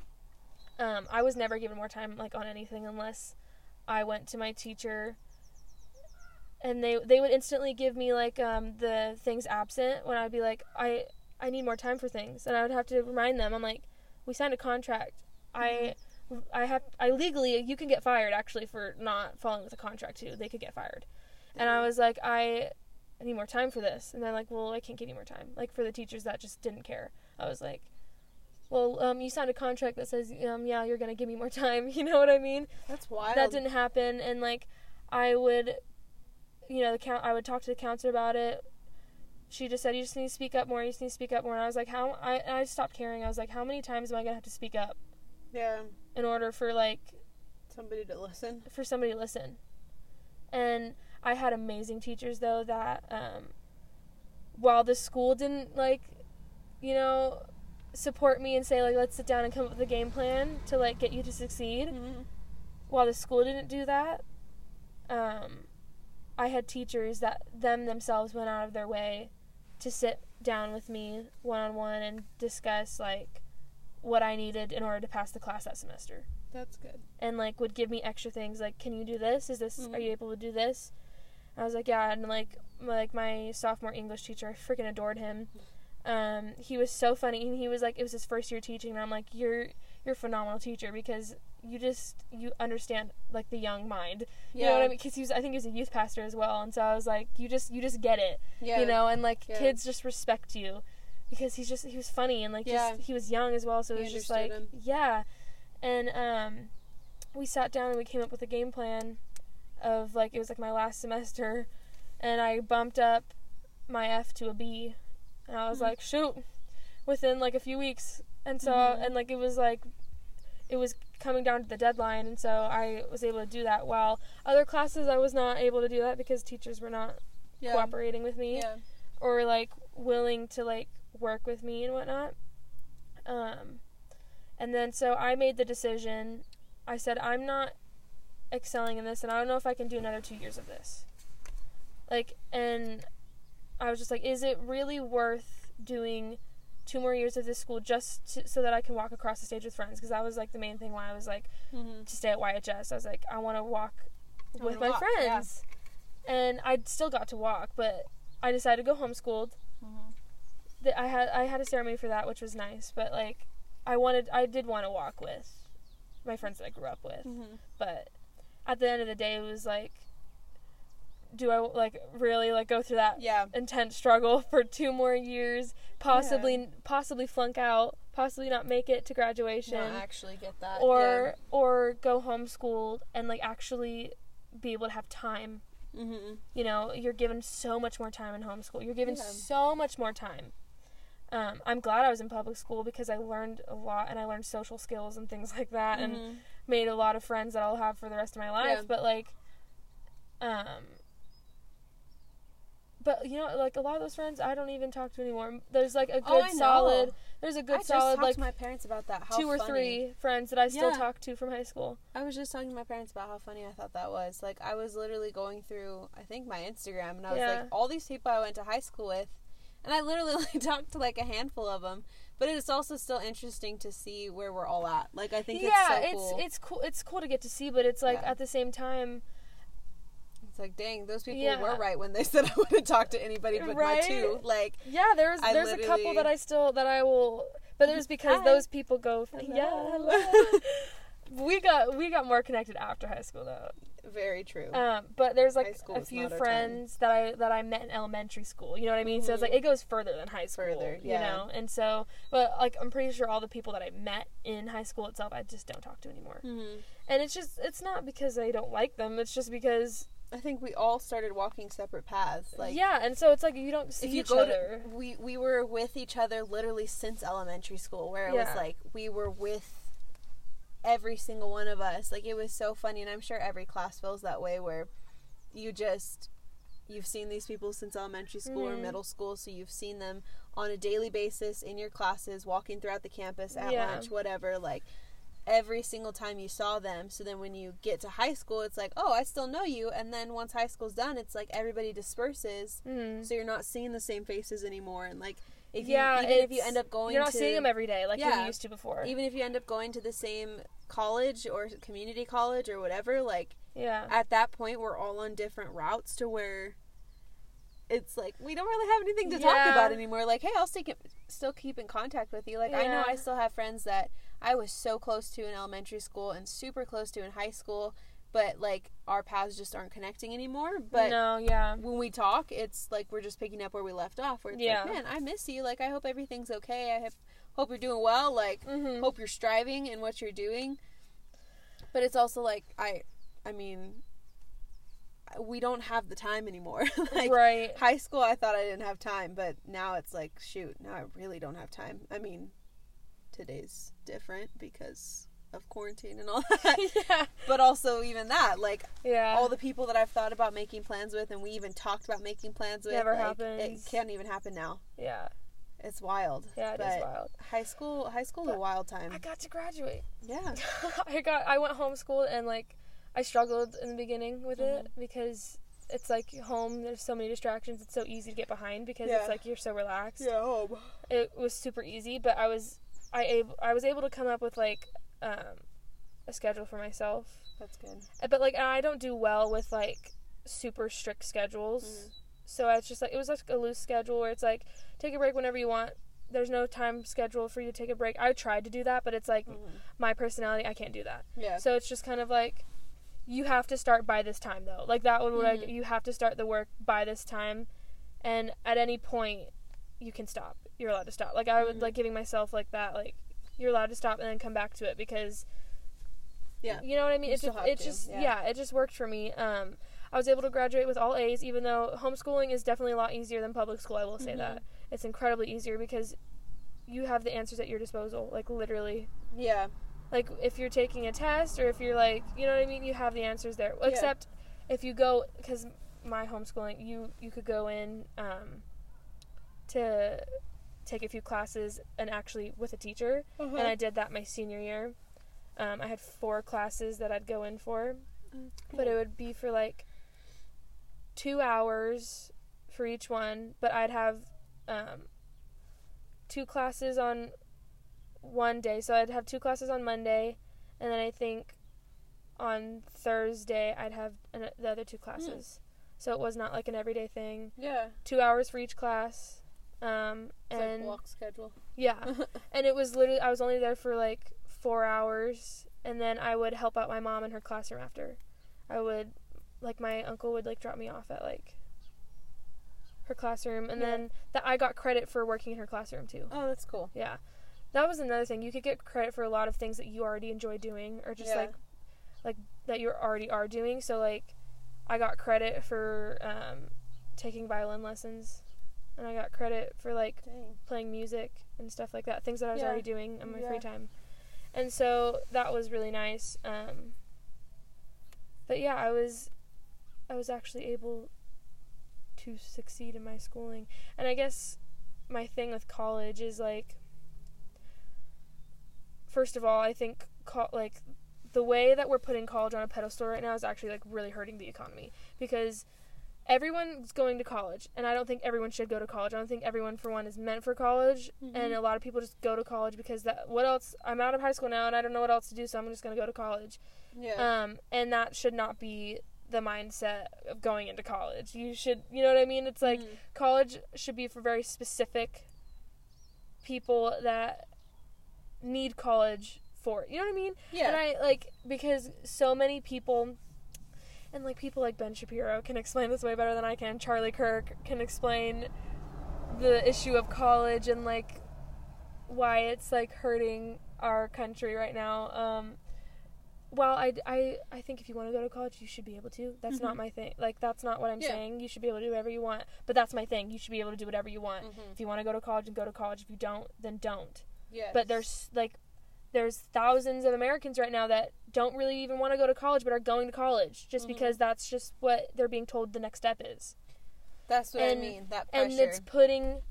um, I was never given more time like on anything unless I went to my teacher and they they would instantly give me like um, the things absent when I'd be like I I need more time for things. And I would have to remind them I'm like we signed a contract. I I have I legally you can get fired actually for not following with a contract too. They could get fired. And I was like I I need more time for this. And they're like well I can't give you more time. Like for the teachers that just didn't care. I was like well, um, you signed a contract that says, um, yeah, you're gonna give me more time. You know what I mean? that's wild. That didn't happen, and like, I would, you know, the count. I would talk to the counselor about it. She just said, you just need to speak up more. You just need to speak up more. And I was like, how? I I stopped caring. I was like, how many times am I gonna have to speak up Yeah, in order for like somebody to listen. for somebody to listen? And I had amazing teachers though that, um, while the school didn't like, you know, support me and say like let's sit down and come up with a game plan to like get you to succeed Mm-hmm. while the school didn't do that um i had teachers that them themselves went out of their way to sit down with me one-on-one and discuss like what i needed in order to pass the class that semester. That's good. and like would give me extra things like can you do this? Is this are Mhm. you able to do this? I was like yeah. And like my, like my sophomore english teacher i freaking adored him. Um he was so funny and he was like it was his first year teaching and i'm like you're you're a phenomenal teacher because you just you understand like the young mind you know what i mean because he was i think he was a youth pastor as well and so i was like you just you just get it Yeah. you know and like Yeah. kids just respect you because he's just he was funny and like Yeah. just he was young as well so it was just like him. yeah and um we sat down and we came up with a game plan of like it was like my last semester and i bumped up my f to a b and i was Mhm. like shoot within like a few weeks and so Mhm. and like it was like it was coming down to the deadline and so i was able to do that while other classes i was not able to do that because teachers were not Yeah. cooperating with me Yeah. or like willing to like work with me and whatnot. Um, and then so I made the decision. I said I'm not excelling in this, and I don't know if I can do another two years of this. Like, and I was just like, is it really worth doing two more years of this school just to, so that I can walk across the stage with friends? Because that was like the main thing why I was like Mm-hmm. to stay at YHS. I was like, I want to walk I with my walk, yeah. friends. And I still got to walk, but I decided to go homeschooled. Mm-hmm. Th- I had I had a ceremony for that, which was nice. But like, I wanted I did want to walk with my friends that I grew up with. Mm-hmm. But at the end of the day, it was like, do I like really like go through that Yeah. intense struggle for two more years, possibly possibly flunk out, possibly not make it to graduation, Not actually get that. or or go homeschooled and like actually be able to have time Mm-hmm. you know you're given so much more time in homeschool you're given Yeah. so much more time um, i'm glad i was in public school because i learned a lot and i learned social skills and things like that and Mm-hmm. made a lot of friends that i'll have for the rest of my life Yeah. but like um but you know like a lot of those friends i don't even talk to anymore there's like a Oh, good I know. solid there's a good just solid like to my parents about that. How two or funny. three friends that I still Yeah. talk to from high school. I was just talking to my parents about how funny I thought that was. Like I was literally going through, I think my Instagram, and I was Yeah. like, all these people I went to high school with, and I literally like talked to like a handful of them. But it's also still interesting to see where we're all at. Like I think yeah, it's so it's cool. it's cool. It's cool to get to see, but it's like Yeah. at the same time, It's like, dang, those people Yeah. were right when they said I wouldn't talk to anybody but Right? my two. Like, yeah. There's I there's a couple that I still that I will, but it's because Hi. those people go. Hello. Yeah, hello. we got we got more connected after high school though. very true. Um, but there's like a few not our friends that I that I met in elementary school. You know what I mean? So it's like it goes further than high school. Further, You know, and so but like I'm pretty sure all the people that I met in high school itself, I just don't talk to anymore. hmm And it's just it's not because I don't like them. It's just because I think we all started walking separate paths. Like, yeah. And so it's like you don't see if you each other. to we we were with each other literally since elementary school where it was like we were with every single one of us like it was so funny and i'm sure every class feels that way where you just you've seen these people since elementary school or Mhm. middle school so you've seen them on a daily basis in your classes walking throughout the campus at Yeah. lunch whatever like every single time you saw them so then when you get to high school it's like oh i still know you and then once high school's done it's like everybody disperses Mhm. so you're not seeing the same faces anymore and like if yeah, you even if you end up going you're not to seeing them every day like Yeah. you used to before. even if you end up going to the same college or community college or whatever like yeah. at that point we're all on different routes to where it's like we don't really have anything to talk about anymore like hey i'll still keep, still keep in contact with you like i know i still have friends that i was so close to in elementary school and super close to in high school but like our paths just aren't connecting anymore but no, yeah. when we talk, it's like we're just picking up where we left off. Where it's Yeah. like, man, I miss you. Like, I hope everything's okay. I hope, hope you're doing well. Like, Mhm. hope you're striving in what you're doing. But it's also like, I, I mean, we don't have the time anymore. like, right. high school, I thought I didn't have time, but now it's like, shoot, now I really don't have time. I mean, today's different because of quarantine and all that. yeah. but also, even that, like, Yeah. all the people that I've thought about making plans with, and we even talked about making plans with, Never like, happens. It can't even happen now. yeah. It's wild. Yeah, it is but wild. High school, high school's a wild time. I got to graduate. yeah. I got I went homeschooled and like I struggled in the beginning with it Mm-hmm. because it's like home there's so many distractions it's so easy to get behind because Yeah. it's like you're so relaxed. Yeah, home. It was super easy, but I was I I was able to come up with like um a schedule for myself. That's good. Uh, But like I don't do well with like super strict schedules. Mhm. So it's just like it was like a loose schedule where it's like take a break whenever you want. There's no time schedule for you to take a break. I tried to do that, but it's like Mhm. my personality, I can't do that. Yeah. So it's just kind of like you have to start by this time though. Like that would like Mhm. you have to start the work by this time and at any point you can stop. You're allowed to stop. Like I would Mhm. like giving myself like that like you're allowed to stop and then come back to it because Yeah. you know what I mean? You it just it to, just yeah. yeah. it just worked for me. Um I was able to graduate with all A's even though homeschooling is definitely a lot easier than public school, I will say Mhm. that. It's incredibly easier because you have the answers at your disposal, like literally Yeah. like if you're taking a test or if you're like you know what i mean you have the answers there except if you go because my homeschooling you you could go in um, to take a few classes and actually with a teacher Uh-huh. and i did that my senior year. Um, i had four classes that i'd go in for but it would be for like two hours for each one but i'd have um, two classes on one day. So i'd have two classes on monday and then i think on thursday i'd have an- the other two classes. So it was not like an everyday thing. Yeah. two hours for each class um, It's and like block schedule. yeah and it was literally i was only there for like four hours and then i would help out my mom in her classroom after i would like my uncle would like drop me off at like her classroom and Yeah. then that i got credit for working in her classroom too oh, that's cool. yeah that was another thing you could get credit for a lot of things that you already enjoy doing or just Yeah. like like that you already are doing so like i got credit for um, taking violin lessons and i got credit for like Dang. playing music and stuff like that things that i was Yeah. already doing in my Yeah. free time and so that was really nice um, but yeah i was i was actually able to succeed in my schooling and i guess my thing with college is like first of all, I think co- like the way that we're putting college on a pedestal right now is actually like really hurting the economy because everyone's going to college and I don't think everyone should go to college. I don't think everyone for one is meant for college and a lot of people just go to college because that what else I'm out of high school now and I don't know what else to do so I'm just going to go to college. Yeah. Um and that should not be the mindset of going into college. You should, you know what I mean? It's like Mhm. college should be for very specific people that need college for it. You know what I mean? yeah. And I like because so many people and like people like Ben Shapiro can explain this way better than I can. Charlie Kirk can explain the issue of college and like why it's like hurting our country right now. Um well, I, I, I think if you want to go to college, you should be able to. That's not Mhm. my thing. Like, that's not what I'm Yeah. saying. You should be able to do whatever you want. But that's my thing. You should be able to do whatever you want. Mhm. If you want to go to college, and go to college. If you don't, then don't Yes. but there's like there's thousands of Americans right now that don't really even want to go to college but are going to college just Mhm. because that's just what they're being told the next step is. That's what and- I mean. That pressure. And it's putting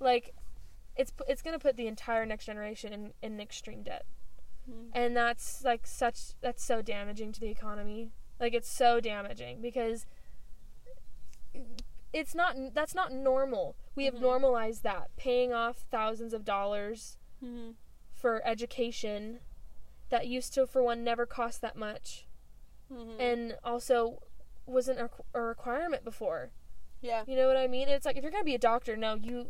like it's it's going to put the entire next generation in in extreme debt. Mhm. And that's like such that's so damaging to the economy. Like it's so damaging because it's not that's not normal. We have Mhm. normalized that paying off thousands of dollars Mhm. For education that used to for one never cost that much Mhm. and also wasn't a, a requirement before yeah. you know what i mean it's like if you're gonna be a doctor no you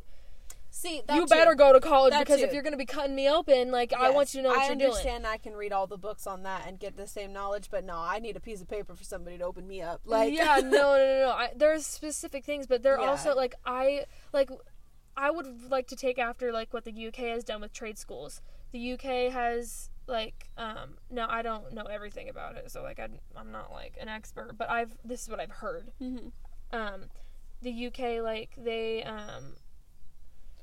See, that you too. better go to college That because if you're gonna be cutting me open like i want you to know what I you're doing understand I can read all the books on that and get the same knowledge, but no, I need a piece of paper for somebody to open me up. Like, yeah no no no no I, there's specific things but they're Yeah. also like i like i would like to take after like what the uk has done with trade schools the uk has like um now i don't know everything about it so like I, i'm not like an expert but i've this is what i've heard Mhm. um the uk like they um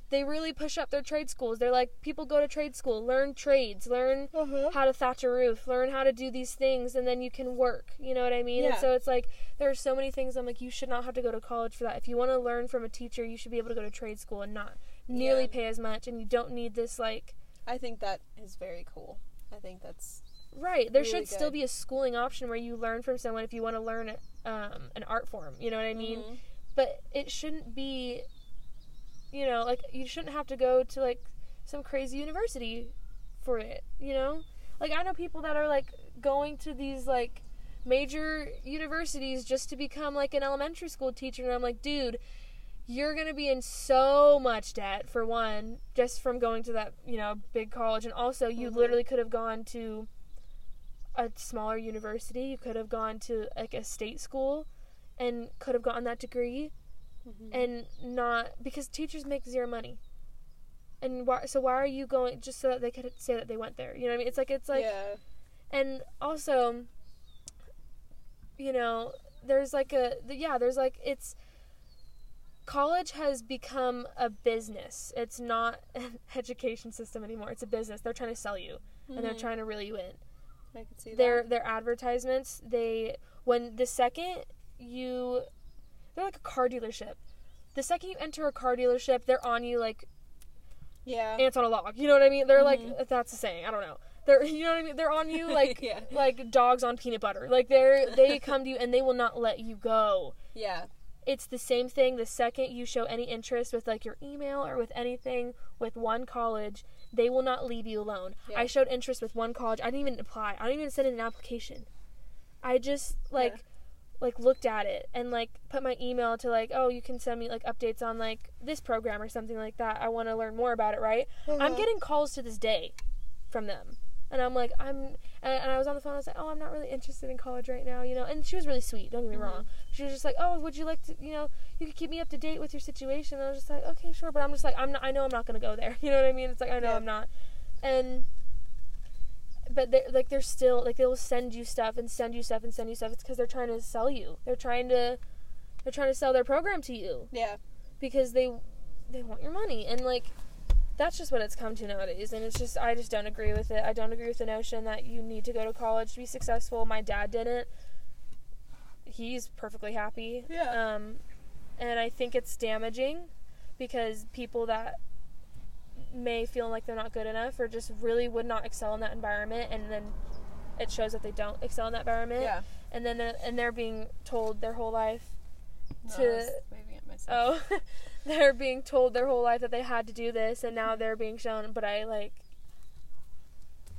they really push up their trade schools they're like people go to trade school learn trades learn Uh-huh. how to thatch a roof, learn how to do these things, and then you can work. You know what I mean? And so it's like there are so many things. I'm like, you should not have to go to college for that. If you want to learn from a teacher, you should be able to go to trade school and not nearly Yeah. pay as much, and you don't need this like I think that is very cool. I think that's right. There Really should still be a schooling option where you learn from someone if you want to learn um, an art form. You know what I mean? Mhm. But it shouldn't be. You know, like you shouldn't have to go to like some crazy university for it. You know, like I know people that are like going to these like major universities just to become like an elementary school teacher and I'm like, dude, you're going to be in so much debt for one just from going to that, you know, big college and also you Mhm. literally could have gone to a smaller university, you could have gone to like a state school and could have gotten that degree Mhm. and not because teachers make zero money. And why so why are you going just so that they could say that they went there? You know what I mean? It's like it's like yeah. and also you know there's like a the, yeah there's like it's college has become a business it's not an education system anymore it's a business they're trying to sell you and they're Mhm. trying to reel you in I can see their that. their advertisements they when the second you they're like a car dealership the second you enter a car dealership they're on you like Yeah. ants on a log you know what i mean they're Mhm. like that's a saying i don't know they're you know what i mean they're on you like yeah. like dogs on peanut butter. Like they're they come to you and they will not let you go. Yeah. It's the same thing the second you show any interest with like your email or with anything with one college, they will not leave you alone. Yeah. I showed interest with one college. I didn't even apply. I didn't even send in an application. I just like Yeah. like looked at it and like put my email to like, oh, you can send me like updates on like this program or something like that. I want to learn more about it, right? I'm Uh-huh. getting calls to this day from them. And I'm like, I'm, and, and I was on the phone. I was like, oh, I'm not really interested in college right now, you know. And she was really sweet. Don't get me Mhm. wrong. She was just like, oh, would you like to, you know, you could keep me up to date with your situation. And I was just like, okay, sure. But I'm just like, I'm not. I know I'm not gonna go there. You know what I mean? It's like I know Yeah. I'm not. And, but they like they're still like they'll send you stuff and send you stuff and send you stuff. It's because they're trying to sell you. They're trying to, they're trying to sell their program to you Yeah. because they they want your money and like that's just what it's come to nowadays and it's just I just don't agree with it. I don't agree with the notion that you need to go to college to be successful. My dad didn't. He's perfectly happy. Yeah. Um and I think it's damaging because people that may feel like they're not good enough or just really would not excel in that environment and then it shows that they don't excel in that environment Yeah. and then they're, and they're being told their whole life No, To- I was waving at myself. oh they're being told their whole life that they had to do this and now they're being shown but i like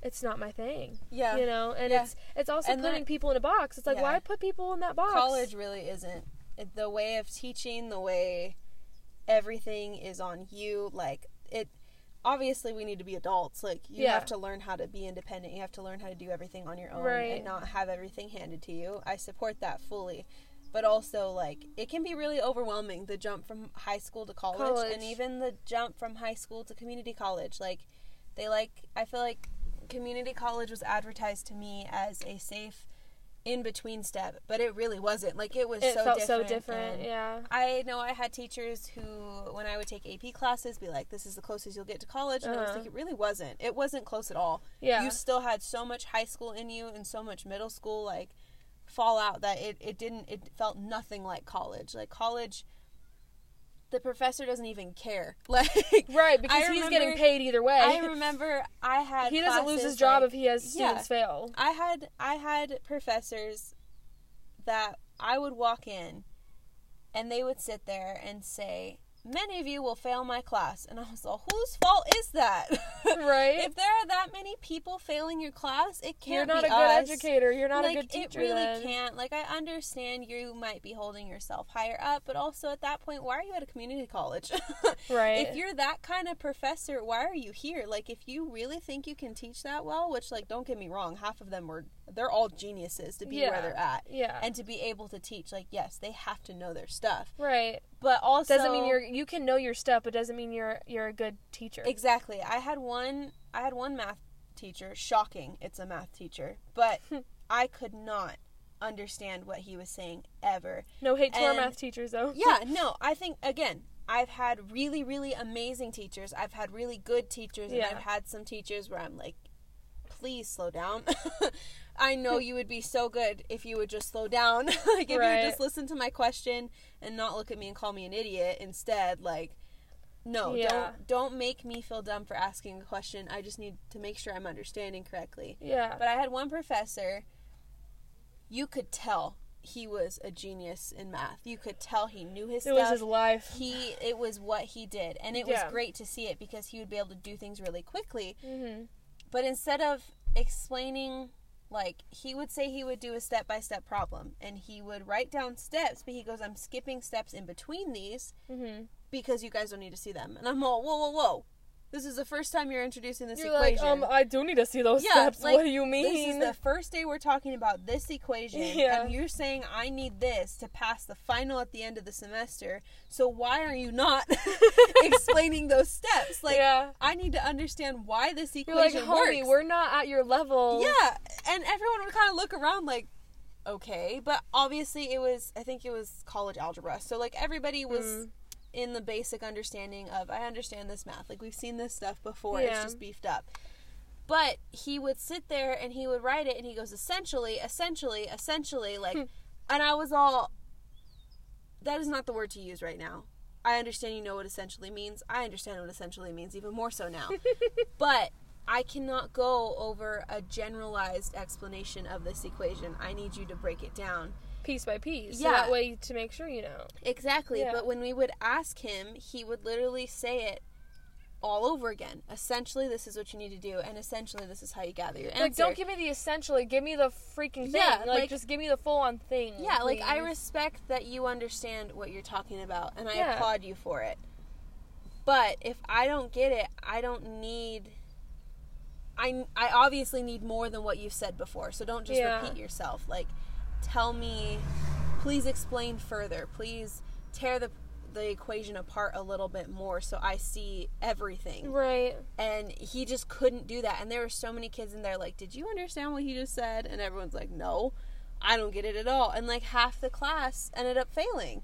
it's not my thing yeah. you know and Yeah. it's it's also And putting that- people in a box it's like Yeah. why put people in that box college really isn't it- the way of teaching the way everything is on you like it obviously we need to be adults like you Yeah. have to learn how to be independent you have to learn how to do everything on your own Right. and not have everything handed to you i support that fully but also like it can be really overwhelming the jump from high school to college, College. and even the jump from high school to community college like they like i feel like community college was advertised to me as a safe in between step but it really wasn't like it was it so felt different so different and yeah I know I had teachers who, when I would take AP classes, be like, "This is the closest you'll get to college," and I was Uh-huh. like, "It really wasn't. It wasn't close at all. yeah You still had so much high school in you and so much middle school like fallout that it it didn't. It felt nothing like college. Like college, the professor doesn't even care. Like right because I he's getting paid either way I remember, I had he doesn't lose his job like- if he has students fail I had I had professors that I would walk in and they would sit there and say, Many of you will fail my class and I was like, Whose fault is that? right if there are that many people failing your class, it can't you're can't be a good educator you're not like, a good teacher It really then. can't. Like I understand you might be holding yourself higher up, but also at that point, why are you at a community college? right if you're that kind of professor, why are you here? Like, if you really think you can teach that well, which, like, don't get me wrong, half of them were, they're all geniuses to be Yeah. where they're at. yeah And to be able to teach, like, yes, they have to know their stuff. right But also. doesn't mean you're you can know your stuff but doesn't mean you're you're a good teacher Exactly. I had one, I had one math teacher, shocking, it's a math teacher, but I could not understand what he was saying ever. no hate to our math teachers though yeah, no, I think again, I've had really, really amazing teachers. I've had really good teachers, and I've had some teachers where I'm like, please slow down. I know you would be so good if you would just slow down. like if Right. you would just listen to my question and not look at me and call me an idiot instead. Like, no, Yeah. don't don't make me feel dumb for asking a question. I just need to make sure I'm understanding correctly. yeah But I had one professor, you could tell he was a genius in math. You could tell he knew his it stuff. It was his life he it was what he did and it Yeah. was great to see it because he would be able to do things really quickly. hmm But instead of explaining like he would say he would do a step by step problem and he would write down steps, but he goes, I'm skipping steps in between these hmm because you guys don't need to see them. And I'm all, whoa, whoa, whoa. This is the first time you're introducing this You're equation. like, um, I do need to see those Yeah, steps. like, what do you mean? this is the first day we're talking about this equation, Yeah. and you're saying I need this to pass the final at the end of the semester. So why are you not explaining those steps? Like, yeah. I need to understand why this You're like, equation homie, works. we're not at your level. Yeah, and everyone would kind of look around like, okay, but obviously it was. I think it was college algebra, so like everybody was. Mm. In the basic understanding of, I understand this math. Like, we've seen this stuff before. It's just beefed up. But he would sit there and he would write it and he goes, essentially, essentially, essentially, like, Hmm. and I was all, that is not the word to use right now. I understand you know what essentially means. I understand what essentially means even more so now. but I cannot go over a generalized explanation of this equation. I need you to break it down. Piece by piece. So Yeah. that way to make sure you know. Exactly. Yeah. But when we would ask him, he would literally say it all over again. Essentially, this is what you need to do, and essentially, this is how you gather your answer. Like, don't give me the essentially. Give me the freaking thing. Yeah, like, like- just give me the full on thing. Yeah, like I respect that you understand what you're talking about, and I Yeah. applaud you for it. But if I don't get it, I don't need. I I obviously need more than what you've said before. So don't just Yeah. repeat yourself. Like, tell me, please explain further. Please tear the the equation apart a little bit more so I see everything. Right. And he just couldn't do that. And there were so many kids in there like, "Did you understand what he just said?" And everyone's like, "No." I don't get it at all. And like half the class ended up failing.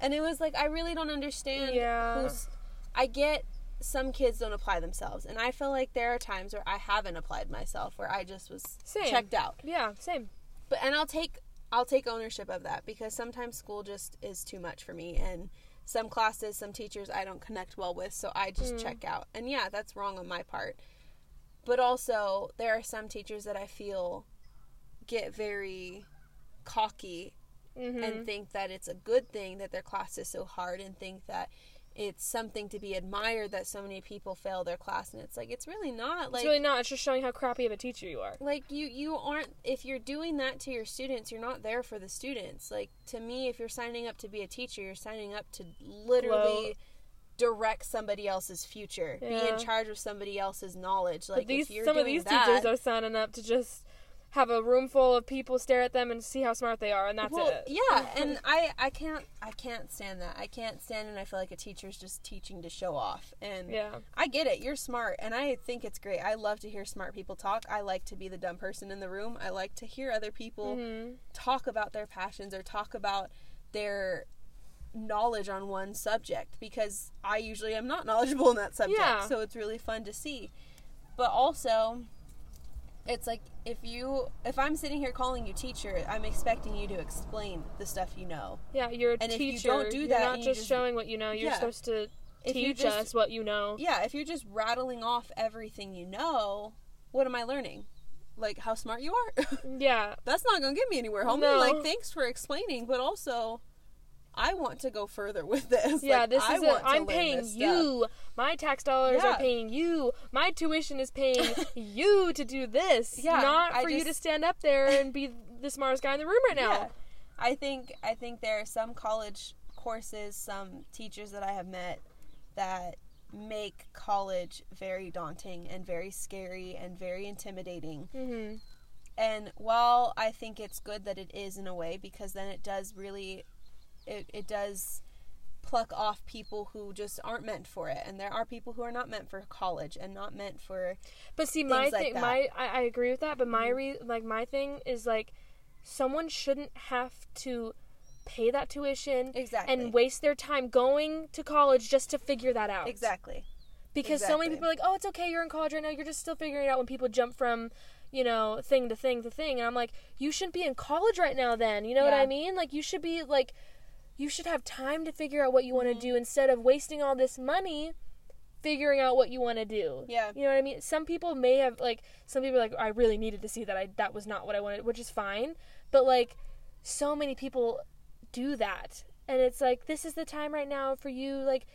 And it was like I really don't understand Yeah. who's I get some kids don't apply themselves. And I feel like there are times where I haven't applied myself where I just was Same. checked out. Yeah. Same. But and I'll take I'll take ownership of that because sometimes school just is too much for me and some classes, some teachers I don't connect well with, so I just Mm. check out. And yeah, that's wrong on my part. But also, there are some teachers that I feel get very cocky Mhm. and think that it's a good thing that their class is so hard and think that it's something to be admired that so many people fail their class and it's like it's really not like it's really not. It's just showing how crappy of a teacher you are. like you you aren't if you're doing that to your students you're not there for the students like to me if you're signing up to be a teacher you're signing up to literally direct somebody else's future be in charge of somebody else's knowledge like But these if you're some of these that, teachers are signing up to just have a room full of people stare at them and see how smart they are, and that's well, it. yeah and i i can't i can't stand that i can't stand and i feel like a teacher's just teaching to show off and yeah. I get it. You're smart, and I think it's great. I love to hear smart people talk. I like to be the dumb person in the room. I like to hear other people Mhm. talk about their passions or talk about their knowledge on one subject because I usually am not knowledgeable in that subject. Yeah. So it's really fun to see. But also, it's like if you if I'm sitting here calling you teacher, I'm expecting you to explain the stuff you know. Yeah, you're a And if teacher. you don't do that. you're not you just, just- showing what you know. You're Yeah. supposed to If teach just- us what you know. Yeah, if you're just rattling off everything you know, what am I learning? Like how smart you are? Yeah. That's not gonna get me anywhere, homie. No. Like, thanks for explaining, but also, I want to go further with this. Yeah, Like, this I is to I'm paying stuff. you. My tax dollars Yeah. are paying you. My tuition is paying you to do this. Yeah, Not I for you to stand up there and be the smartest guy in the room right now. Yeah. I think I think there are some college courses, some teachers that I have met that make college very daunting and very scary and very intimidating. hmm And while I think it's good that it is in a way because then it does really it, it does pluck off people who just aren't meant for it and there are people who are not meant for college and not meant for But see, my like thing, that. my I, I agree with that. But my Mhm. re, like my thing is like, someone shouldn't have to pay that tuition exactly and waste their time going to college just to figure that out. exactly Because so many people are like, oh, it's okay, you're in college right now, you're just still figuring it out when people jump from, you know, thing to thing to thing. And I'm like, you shouldn't be in college right now then. You know what I mean? Like, you should be, like, you should have time to figure out what you want Mm-hmm. to do instead of wasting all this money figuring out what you want to do. Yeah. You know what I mean? Some people may have, like, some people are like, I really needed to see that I that was not what I wanted, which is fine. But, like, so many people do that. And it's like, this is the time right now for you, like,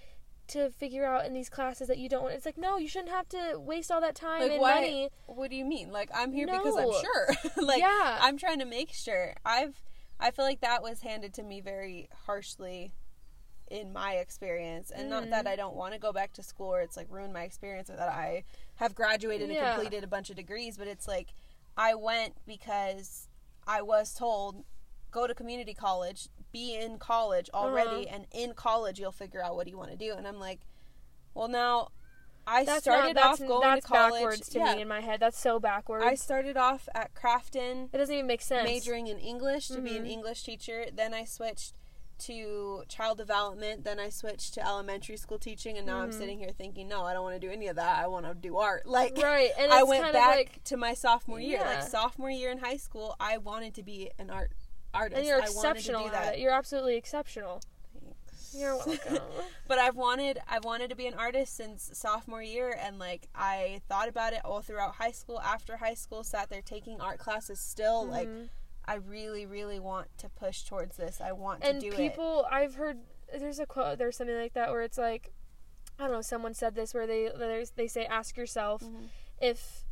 to figure out in these classes that you don't want. It's like, no, you shouldn't have to waste all that time like and why money. what do you mean like i'm here because i'm sure like Yeah. i'm trying to make sure i've i feel like that was handed to me very harshly in my experience and not Mm-hmm. that i don't want to go back to school or it's like ruined my experience or that i have graduated Yeah. and completed a bunch of degrees but it's like i went because i was told go to community college be in college already Uh-huh. and in college you'll figure out what you want to do and i'm like well now i That's started not, that's, off going that's to college backwards to yeah, me in my head. That's so backwards. I started off at Crafton, it doesn't even make sense. majoring in English to be an Mhm. English teacher. Then I switched to child development. Then I switched to elementary school teaching, and now I'm Mhm. sitting here thinking, no, I don't want to do any of that. I want to do art. Like, Right, and I went back like, to my sophomore year. Like Yeah. sophomore year in high school, I wanted to be an art artist. and you're I wanted to exceptional do at that. it. You're absolutely exceptional. You're welcome. but I've wanted I've wanted to be an artist since sophomore year and like I thought about it all throughout high school after high school sat there taking art classes still like Mhm. I really really want to push towards this I want and to do it And people, I've heard there's a quote, there's something like that where it's like, I don't know, someone said this where they there's, they say, ask yourself Mhm. if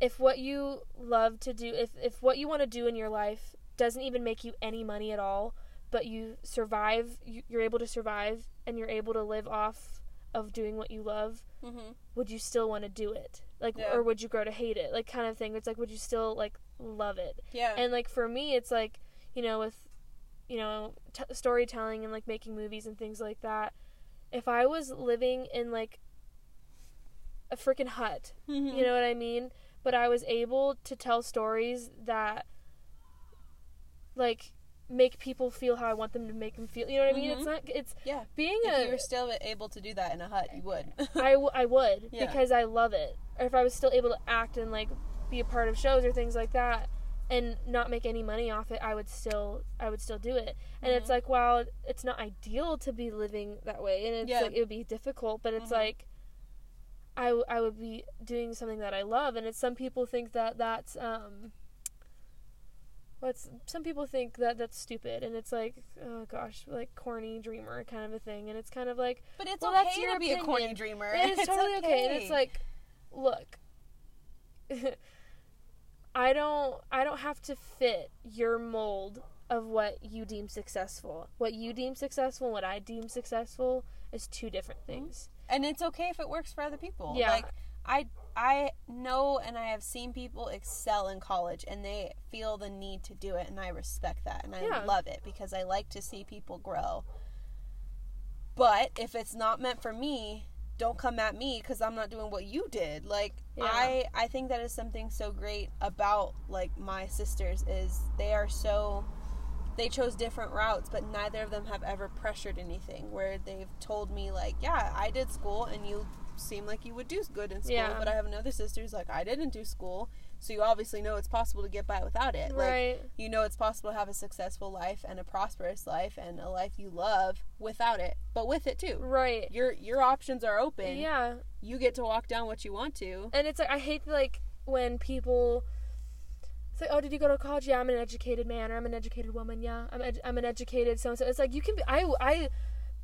if what you love to do, if if what you want to do in your life doesn't even make you any money at all, but you survive, you, you're able to survive, and you're able to live off of doing what you love, Mhm. would you still want to do it? Like, Yeah. or would you grow to hate it? Like, kind of thing. It's like, would you still like love it? yeah And like for me, it's like, you know, with you know t- storytelling and like making movies and things like that. If I was living in like a freaking hut, Mhm. you know what I mean? But I was able to tell stories that like make people feel how I want them to make them feel. You know what I mean? It's Mhm. not it's yeah being if you a were still able to do that in a hut you would I, w- I would Yeah. because I love it. Or if I was still able to act and like be a part of shows or things like that, and not make any money off it, I would still I would still do it. And it's Mhm. like while it's not ideal to be living that way, and it's Yeah. like it would be difficult, but it's Mhm. like I, w- I would be doing something that I love, and it's some people think that that's um. What's some people think that that's stupid, and it's like, oh gosh, like corny dreamer kind of a thing, and it's kind of like, But it's Well, that's okay your to be a corny dreamer. and it's, totally okay. and it's like, look, I don't, I don't have to fit your mold of what you deem successful. What you deem successful, and what I deem successful, is two different things. and it's okay if it works for other people. Yeah. Like I I know and I have seen people excel in college and they feel the need to do it and I respect that and I Yeah. love it because I like to see people grow. But if it's not meant for me, don't come at me cuz I'm not doing what you did. Like Yeah. I I think that is something so great about like my sisters is they are so they chose different routes, but neither of them have ever pressured anything where they've told me like, yeah, I did school and you seem like you would do good in school, Yeah. but I have another sister who's like, I didn't do school, so you obviously know it's possible to get by without it. Like right? you know it's possible to have a successful life and a prosperous life and a life you love without it, but with it too. Right. Your your options are open. Yeah. You get to walk down what you want to. And it's like I hate like when people say, "Oh, did you go to college? Yeah, I'm an educated man, or I'm an educated woman. Yeah, I'm ed- I'm an educated so and so." It's like you can be I I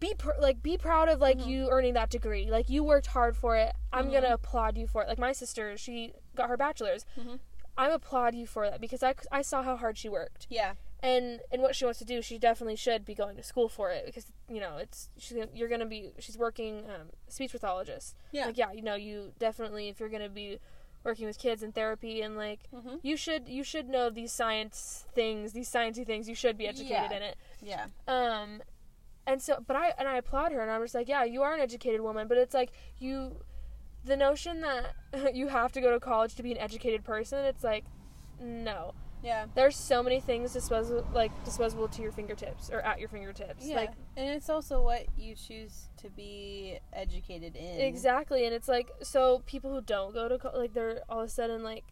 be pr- like be proud of like Mhm. you earning that degree. Like you worked hard for it. I'm Mhm. gonna applaud you for it. Like my sister, she got her bachelor's. Mhm. I applaud you for that because I, I saw how hard she worked Yeah. and and what she wants to do. She definitely should be going to school for it because you know it's she's gonna, you're gonna be she's working um, speech pathologist. Yeah. Like yeah, you know you definitely if you're gonna be working with kids in therapy and like Mhm. you should you should know these science things these sciencey things you should be educated Yeah. in it Yeah. um and so but i and i applaud her and i'm just like yeah you are an educated woman but it's like you the notion that you have to go to college to be an educated person it's like no Yeah. there's so many things disposable like disposable to your fingertips or at your fingertips Yeah. like and it's also what you choose to be educated in. exactly and it's like so people who don't go to co- like they're all of a sudden like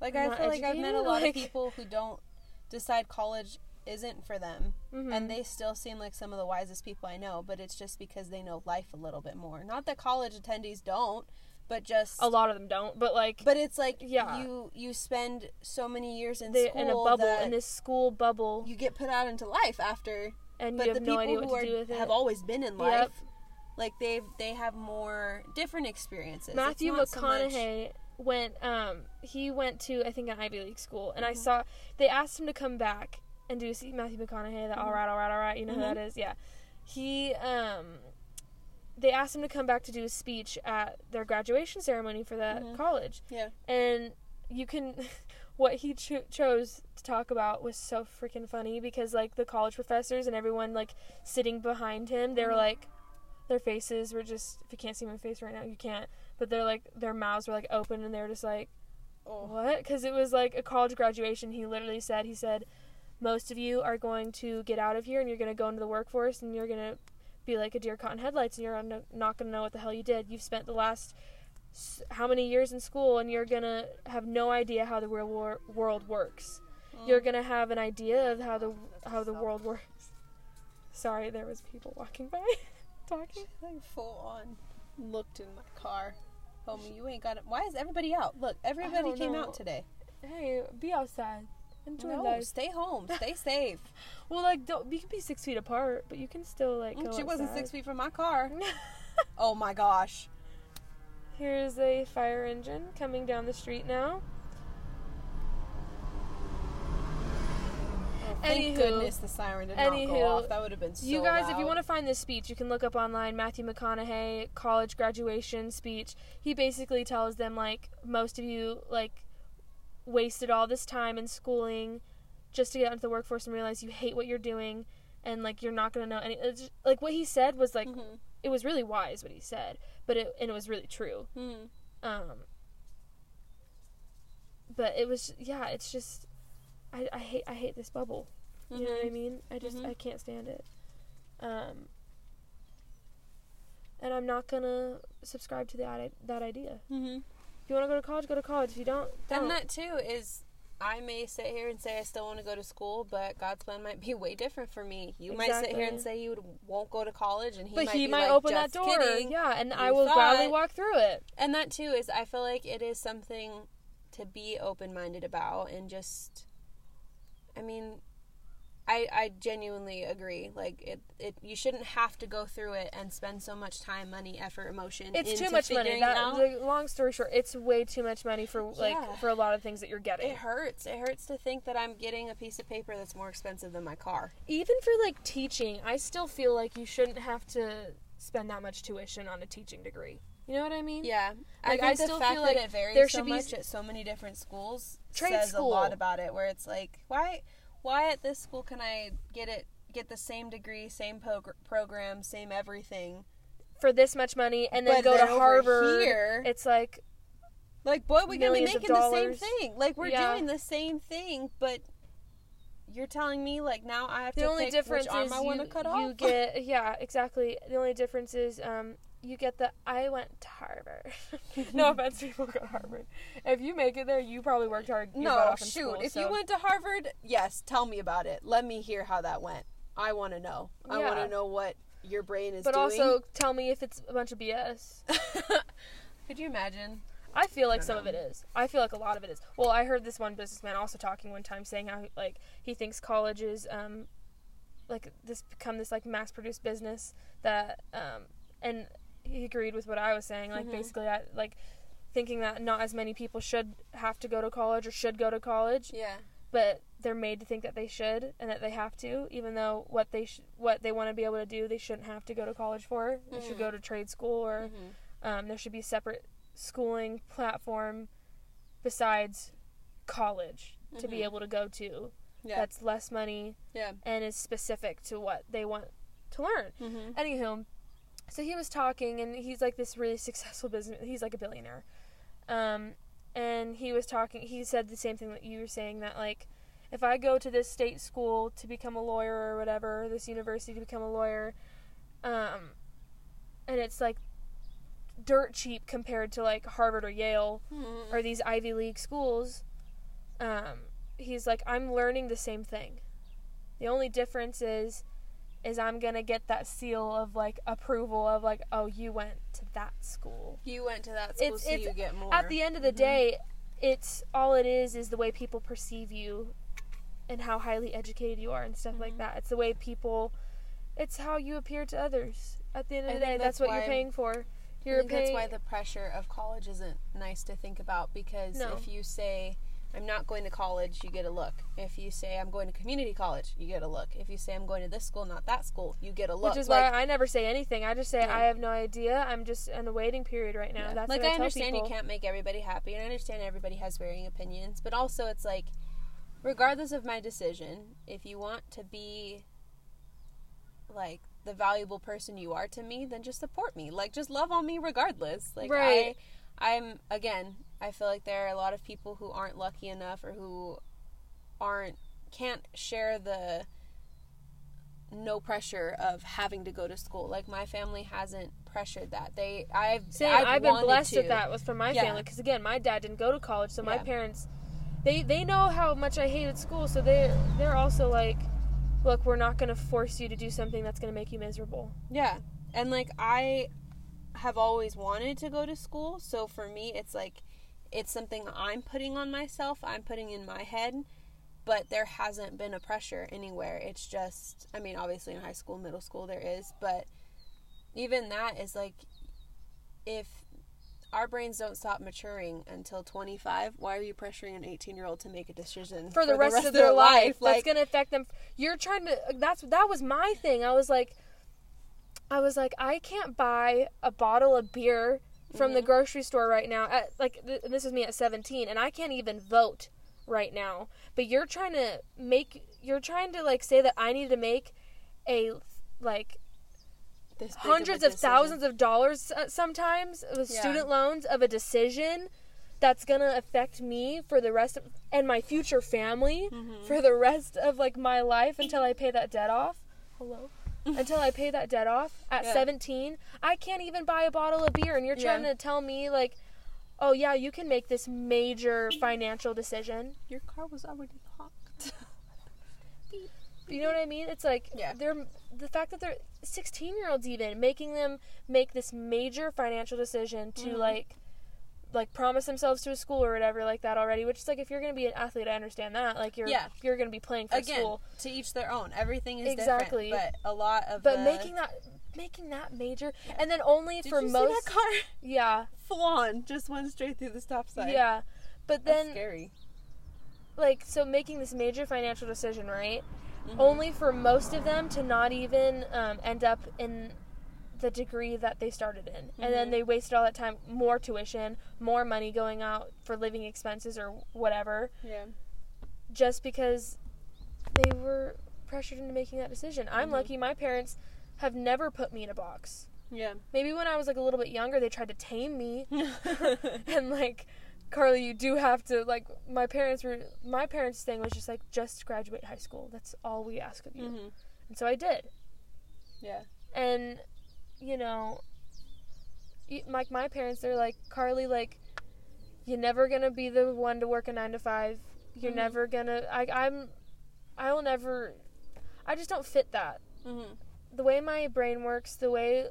Like I feel like I've met a lot like- of people who don't decide college isn't for them mhm. and they still seem like some of the wisest people I know, but it's just because they know life a little bit more. Not that college attendees don't, but just a lot of them don't but like but it's like Yeah. you you spend so many years in school in a bubble in this school bubble you get put out into life after and but you the no people who are, do with it have always been in Yep. life like they've they have more different experiences Matthew not so McConaughey went um he went to I think an Ivy League school and I Mhm. saw they asked him to come back and do you see Matthew McConaughey the Mhm. all right all right all right you know Mhm. who that is yeah he um they asked him to come back to do a speech at their graduation ceremony for that Mhm. college Yeah. and you can what he cho- chose to talk about was so freaking funny because like the college professors and everyone like sitting behind him they were Mhm. like their faces were just if you can't see my face right now you can't but they're like their mouths were like open and they were just like Oh. what because it was like a college graduation he literally said he said most of you are going to get out of here and you're going to go into the workforce and you're going to be like a deer caught in headlights and you're not going to know what the hell you did you've spent the last how many years in school and you're going to have no idea how the real wor- world works Mm. you're going to have an idea of how the how the world works sorry there was people walking by talking I full on looked in my car. Homie, you ain't got it. Why is everybody out? Look, everybody came know. out today. hey be outside enjoy No, life stay home. Stay safe. well like don't you can be six feet apart but you can still like mm, go she wasn't six feet from my car. Oh my gosh. Here's a fire engine coming down the street now. Oh, thank Anywho- goodness the siren did not anywho, go off. That would have been so you guys, if you want to find this speech, you can look up online Matthew McConaughey college graduation speech. He basically tells them like most of you like wasted all this time in schooling just to get into the workforce and realize you hate what you're doing and like you're not going to know any it's just- like what he said was like Mhm. it was really wise what he said, but it and it was really true. Mhm. Um, but it was yeah, it's just I, I hate I hate this bubble. You know what I Mhm. mean? I just Mhm. I can't stand it. Um, and I'm not gonna subscribe to that that idea. Mhm. If you want to go to college, go to college. If you don't, don't. And that too is I may sit here and say I still want to go to school, but God's plan might be way different for me. You might sit here and say you would, won't go to college, and he but might he be might like, open that door. kidding." Yeah, and I You will gladly walk through it. And that too is, I feel like it is something to be open minded about, and just, I mean, I I genuinely agree. Like it, it you shouldn't have to go through it and spend so much time, money, effort, emotion. It's too much money. That the long story short, it's way too much money for like Yeah. for a lot of things that you're getting. It hurts. It hurts to think that I'm getting a piece of paper that's more expensive than my car. Even for like teaching, I still feel like you shouldn't have to spend that much tuition on a teaching degree. You know what I mean? Yeah, Like, I I still fact feel that like it varies there so should be much at so many different schools Trade says school. a lot about it. Where it's like, why, why at this school can I get it, get the same degree, same progr- program, same everything? For this much money and then But go then to Harvard. here- it's like Like, boy, we gonna be making the same thing. Like, we're Yeah. doing the same thing, but you're telling me like now I have the to only pick difference which arm is I want you, to cut you off. get yeah exactly. The only difference is um you get the I went to Harvard. no offense, people go to Harvard. If you make it there, you probably worked hard. no, off in shoot. school, if so- you went to Harvard, yes, tell me about it. Let me hear how that went. I want to know. I want to know what your brain is but doing. also tell me if it's a bunch of BS. Could you imagine? I feel like I some of it is. I feel like a lot of it is. Well, I heard this one businessman also talking one time saying how like he thinks college is um like this become this like mass produced business that um and he agreed with what I was saying like Mhm. basically I like thinking that not as many people should have to go to college or should go to college Yeah. but they're made to think that they should and that they have to even though what they sh- what they want to be able to do they shouldn't have to go to college for they should Mhm. go to trade school or Mm-hmm. um, there should be a separate schooling platform besides college to be Mhm. able to go to. Yeah. That's less money yeah. and is specific to what they want to learn. Mm-hmm. Anywho, so he was talking, and he's like this really successful business. He's like a billionaire, um, and he was talking. He said the same thing that you were saying that like, if I go to this state school to become a lawyer or whatever, this university to become a lawyer, um, and it's like dirt cheap compared to like Harvard or Yale Mm-hmm. or these Ivy League schools, um, he's like, I'm learning the same thing. The only difference is, is I'm gonna get that seal of like approval of like, oh, you went to that school. You went to that school, It's- so it's- you get more. At the end of the Mhm. day, it's all it is is the way people perceive you, and how highly educated you are and stuff like Mhm. that. It's the way people, it's how you appear to others. At the end of the day, that's, that's what you're paying for. I You're think that's why the pressure of college isn't nice to think about because No. if you say I'm not going to college, you get a look. If you say I'm going to community college, you get a look. If you say I'm going to this school, not that school, you get a look. Which is like, why I never say anything. I just say Yeah. I have no idea. I'm just in a waiting period right now. Yeah. That's like I, I understand people. you can't make everybody happy, and I understand everybody has varying opinions, but also it's like, regardless of my decision, if you want to be like the valuable person you are to me, then just support me. Like just love on me regardless. Like Right. I, I'm again, I feel like there are a lot of people who aren't lucky enough or who aren't can't share the no pressure of having to go to school. Like my family hasn't pressured that. They I've Same. I've, I've, been blessed to. with that was from my Yeah. family because again, my dad didn't go to college, so my Yeah. parents, they they know how much I hated school, so they they're also like, look, we're not going to force you to do something that's going to make you miserable. Yeah. And like I have always wanted to go to school, so for me it's like it's something I'm putting on myself, I'm putting in my head, but there hasn't been a pressure anywhere. It's just I mean, obviously in high school, middle school there is, but even that is like if our brains don't stop maturing until 25. Why are you pressuring an 18 year old to make a decision For the, rest, of their life, that's going to affect them. You're trying to. That's that was my thing. I was like, I was like, I can't buy a bottle of beer from the grocery store right now. At like th- this is me at 17, and I can't even vote right now. But you're trying to make. You're trying to like say that I need to make a like This big of hundreds of thousands of dollars uh, sometimes with Yeah. student loans of a decision that's gonna affect me for the rest of and my future family Mhm. for the rest of like my life until I pay that debt off. Hello. until I pay that debt off at Yeah. 17, I can't even buy a bottle of beer and you're trying Yeah. to tell me like oh yeah, you can make this major financial decision. Your car was already locked. You know what I mean? It's like Yeah. they're the fact that they're 16 year olds even making them make this major financial decision to Mhm. like like promise themselves to a school or whatever like that already which is like if you're going to be an athlete I understand that like you're Yeah. you're going to be playing for Again, school to each their own. Everything is Exactly. different, but a lot of but the- making that making that major and then only Did for you most see that car? yeah Full on, just went straight through the stop sign. yeah but That's then scary. like so making this major financial decision right Mhm. only for most of them to not even um, end up in the degree that they started in and then Mhm. they wasted all that time more tuition more money going out for living expenses or whatever Yeah. just because they were pressured into making that decision i'm Mhm. lucky my parents have never put me in a box Yeah. maybe when i was like a little bit younger they tried to tame me and like carly you do have to like my parents were my parents thing was just like just graduate high school that's all we ask of you Mhm. and so i did Yeah. and you know like my parents they're like carly like you're never gonna be the one to work a nine to five you're Mhm. never gonna I, i'm i will never i just don't fit that Mhm. the way my brain works the way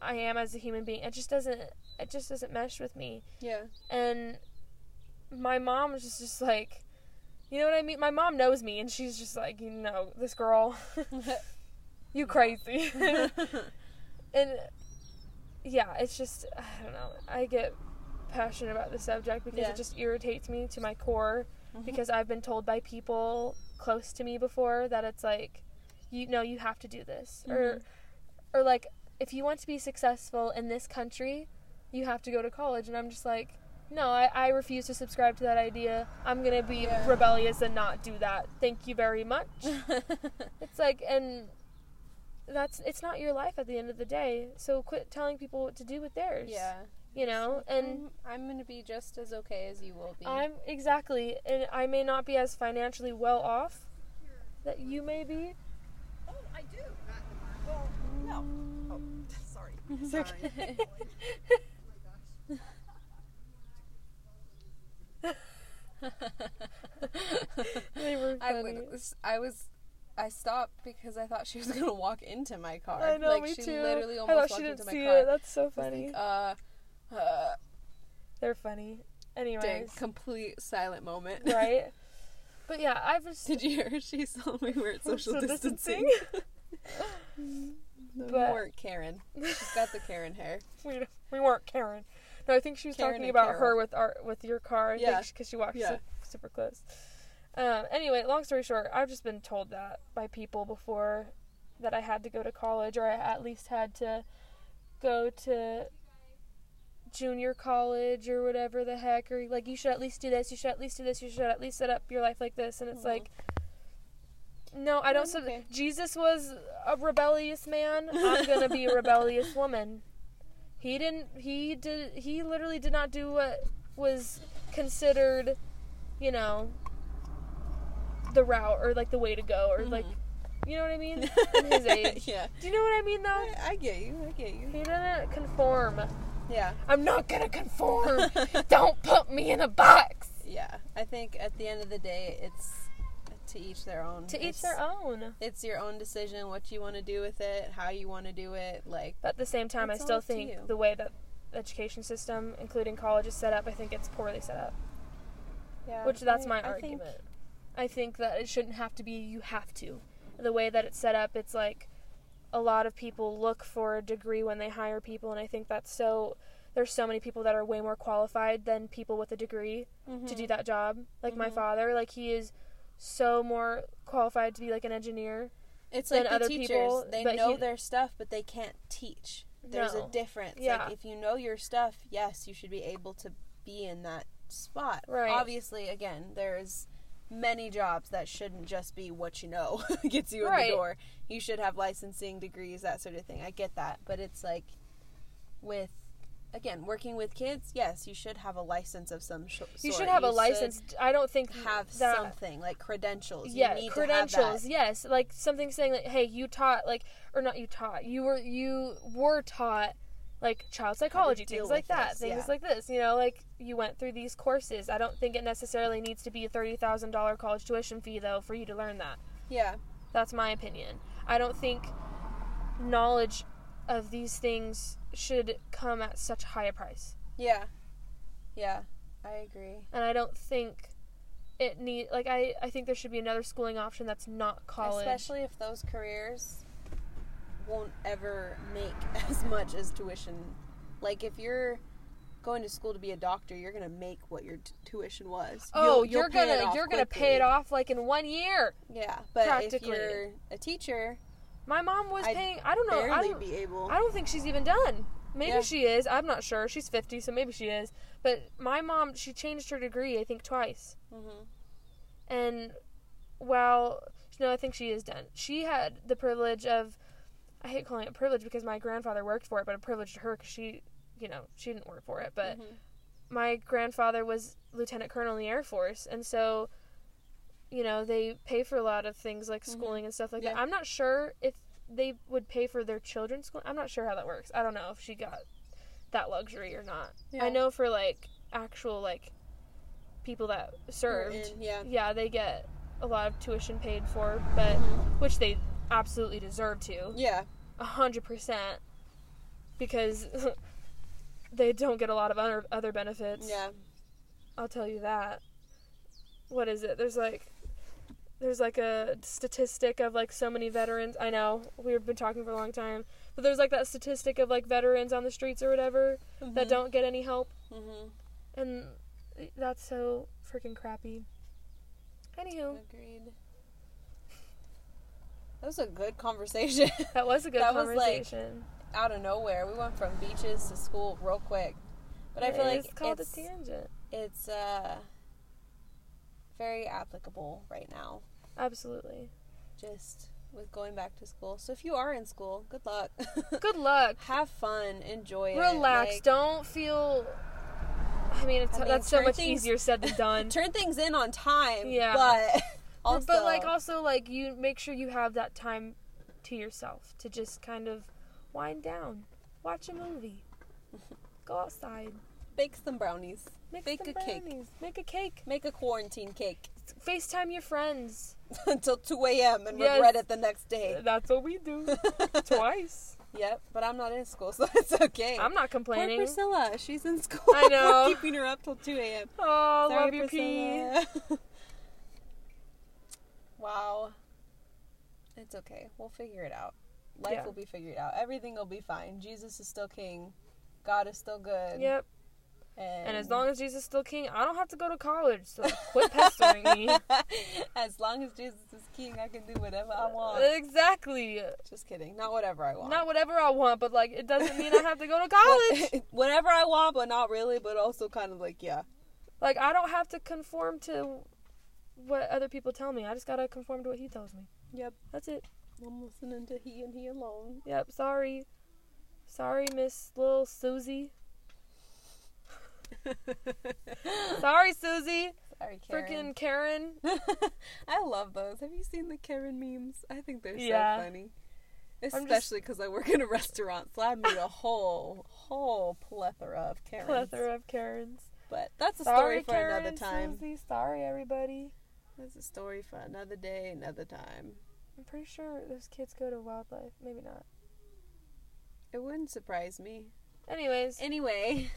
i am as a human being it just doesn't it just doesn't mesh with me Yeah. and my mom was just, just like you know what i mean my mom knows me and she's just like you know this girl you crazy and yeah it's just i don't know i get passionate about the subject because Yeah. it just irritates me to my core Mhm. because i've been told by people close to me before that it's like you know you have to do this or Mhm. or like if you want to be successful in this country you have to go to college and i'm just like no i, I refuse to subscribe to that idea i'm gonna be Yeah. rebellious and not do that thank you very much it's like and that's it's not your life at the end of the day so quit telling people what to do with theirs yeah. you know and I'm, I'm gonna be just as okay as you will be. i'm exactly and i may not be as financially well off that you may be Oh, I do. Well, no. Oh, sorry. It's Sorry. okay. Oh, they were I funny. was, I was, I stopped because I thought she was gonna walk into my car. I know, like me she too. literally I almost thought she didn't see car. it. That's so funny. like, uh, uh, They're funny. dang, Anyways, complete silent moment. right? But yeah, I've just Did you hear she saw me wear social, Social distancing? But- but weren't Karen. She's got the Karen hair. we we weren't Karen. No, I think she was Karen talking about Carol. her with our with your car. I Yeah. because she walked Yeah. su- super close. Um, anyway, long story short, I've just been told that by people before that I had to go to college, or I at least had to go to junior college or whatever the heck, or like you should at least do this, you should at least do this, you should at least set up your life like this, and it's Mhm. like. No, I don't. Mm, sub- Jesus was a rebellious man. I'm gonna be a rebellious woman. He didn't. He did. He literally did not do what was considered, you know, the route or like the way to go or like, mm-hmm. you know what I mean? His age. yeah. Do you know what I mean though? I, I get you. I get you. He didn't conform. Yeah. I'm not gonna conform. don't put me in a box. Yeah. I think at the end of the day, it's to each their own. To each It's- their own. It's your own decision what you want to do with it, how you want to do it. Like, But at the same time, I still think the way that the education system, including college, is set up, I think it's poorly set up. yeah. Which that's I- my I argument. I think that it shouldn't have to be you have to. The way that it's set up, it's like a lot of people look for a degree when they hire people, and I think that's so. There's so many people that are way more qualified than people with a degree to Mhm. do that job. Like my Mhm. father, like he is so more qualified to be like an engineer. It's than like the other teachers. people, they know he- their stuff, but they can't teach. There's No. a difference. Yeah. Like, if you know your stuff, yes, you should be able to be in that spot. Right. Obviously, again, there's many jobs that shouldn't just be what you know gets you in the door. You should have licensing degrees, that sort of thing. I get that, but it's like with again working with kids. Yes, you should have a license of some sh- You should have a license. I don't think have that something like credentials. yeah you need credentials To have that. yes like something saying like hey you taught like or not you taught you were you were taught like child psychology, things like that, this, things yeah. like this. You know, like you went through these courses. I don't think it necessarily needs to be a thirty thousand dollar college tuition fee though for you to learn that. Yeah. That's my opinion. I don't think knowledge of these things should come at such high a price. Yeah. Yeah. I agree. And I don't think it need like I, I think there should be another schooling option that's not college. Especially if those careers won't ever make as much as tuition. Like if you're going to school to be a doctor, you're gonna make what your t- tuition was. oh, you'll you're gonna you're gonna pay it off like in one year. Yeah, but if you're a teacher, My mom was I'd paying I don't know I don't, be able. I don't think she's even done. Maybe Yeah. she is. I'm not sure. She's 50, so maybe she is. But my mom, she changed her degree, I think, twice. Mm-hmm. And while, no, I think she is done. She had the privilege of, I hate calling it privilege because my grandfather worked for it, but a privilege to her because she, you know, she didn't work for it. But Mhm. my grandfather was lieutenant colonel in the Air Force. And so, you know, they pay for a lot of things like schooling and stuff like that. Mm-hmm. I'm not sure if they would pay for their children's school. I'm not sure how that works. I don't know if she got that luxury or not. Yeah. I know for like actual like people that served, in, yeah. yeah, they get a lot of tuition paid for, but which they absolutely deserve to, Yeah. A hundred percent, because they don't get a lot of other other benefits. Yeah. I'll tell you that. What is it? There's like there's like a statistic of like so many veterans. I know we've been talking for a long time, but there's like that statistic of like veterans on the streets or whatever that Mhm. don't get any help, Mhm. and that's so freaking crappy. Anywho, Agreed. That was a good conversation. that was a good That was, like, conversation. Out of nowhere, we went from beaches to school real quick. But I feel like it's called it's a tangent. it's uh very applicable right now. Absolutely. Just with going back to school. So if you are in school, good luck. Good luck. Have fun, enjoy it. Relax. like, don't feel. I mean, it's, I mean, that's so much things- easier said than done. turn things in on time. Yeah. But also, but like also like you make sure you have that time to yourself to just kind of wind down, watch a movie, go outside, bake some brownies. make Bake some a cake. make a cake, Make a quarantine cake FaceTime your friends. until 2 a.m. and Yes. regret it the next day. That's what we do twice. Yep, but I'm not in school, so it's okay. I'm not complaining. Poor. Priscilla, she's in school. I know. We're keeping her up till 2 a.m. Oh, Sorry, love your. Priscilla. It's okay. We'll figure it out. Life Yeah. will be figured out. Everything will be fine. Jesus is still king. God is still good. Yep. And, And as long as Jesus is still king, I don't have to go to college. So quit pestering me. as long as Jesus is king, I can do whatever I want. Exactly. Just kidding. Not whatever I want. Not whatever I want, but like it doesn't mean I have to go to college. Whatever I want, but not really. But also kind of like yeah. Like I don't have to conform to what other people tell me. I just gotta conform to what he tells me. Yep. That's it. I'm listening to he and he alone. Yep. Sorry. Sorry, Miss Little Susie. Sorry, Susie. Sorry, Karen. Freaking Karen. I love those. Have you seen the Karen memes? I think they're Yeah. so funny. just- Especially because I work in a restaurant, so I meet a whole, whole plethora of Karens. Plethora of Karens. But that's a Sorry, story for Karen. another time. Susie. Sorry, everybody. That's a story for another day, another time. I'm pretty sure those kids go to wildlife. Maybe not. It wouldn't surprise me. Anyways, Anyway,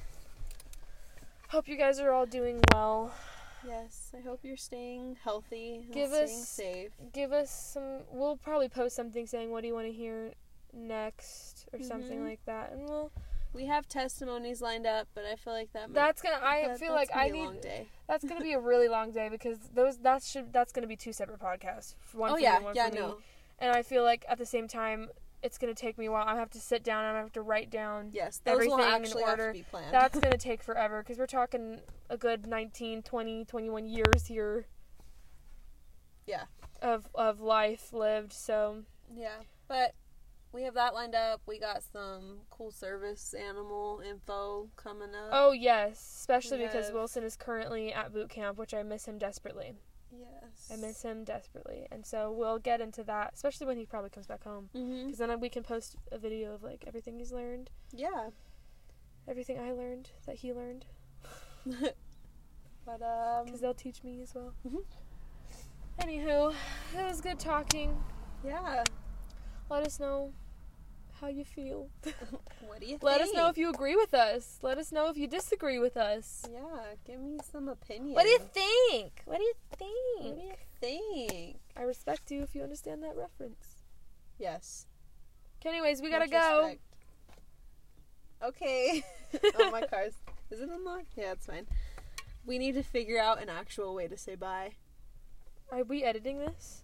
hope you guys are all doing well. yes, I hope you're staying healthy, and Give staying us- safe. give us some we'll probably post something saying what do you want to hear next or something Mhm. like that and we'll We have testimonies lined up, but I feel like that. Might, that's gonna i that- feel like i be a need long day. that's gonna be a really long day because those that should that's gonna be two separate podcasts one Oh for yeah, you, one yeah, for me no, and i feel like at the same time it's gonna take me a while i have to sit down and i have to write down yes, everything in order. to be planned. that's gonna take forever because we're talking a good 19 20 21 years here Yeah. of of life lived so Yeah, but we have that lined up. We got some cool service animal info coming up. Oh yes, especially because Wilson is currently at boot camp, which I miss him desperately. yes. I miss him desperately, and so we'll get into that, especially when he probably comes back home, because then we can post a video of like everything he's learned. Yeah. everything I learned that he learned but um, because they'll teach me as well. Mhm. Anywho, it was good talking. yeah. Let us know how you feel. What do you think? Let us know if you agree with us. Let us know if you disagree with us. Yeah, give me some opinion. What do you think? What do you What think? do you think? I respect you if you understand that reference. Yes. Okay, anyways, we gotta Much go. respect. Okay. oh, my car's. Is it unlocked? Yeah, it's fine. We need to figure out an actual way to say bye. Are we editing this?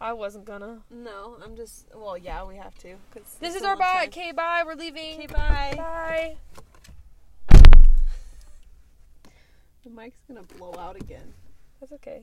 I wasn't gonna. No, I'm just. Well, yeah, we have to. Cause This is our bye. Okay, bye. We're leaving. Okay, bye. Bye. The mic's gonna blow out again. That's okay.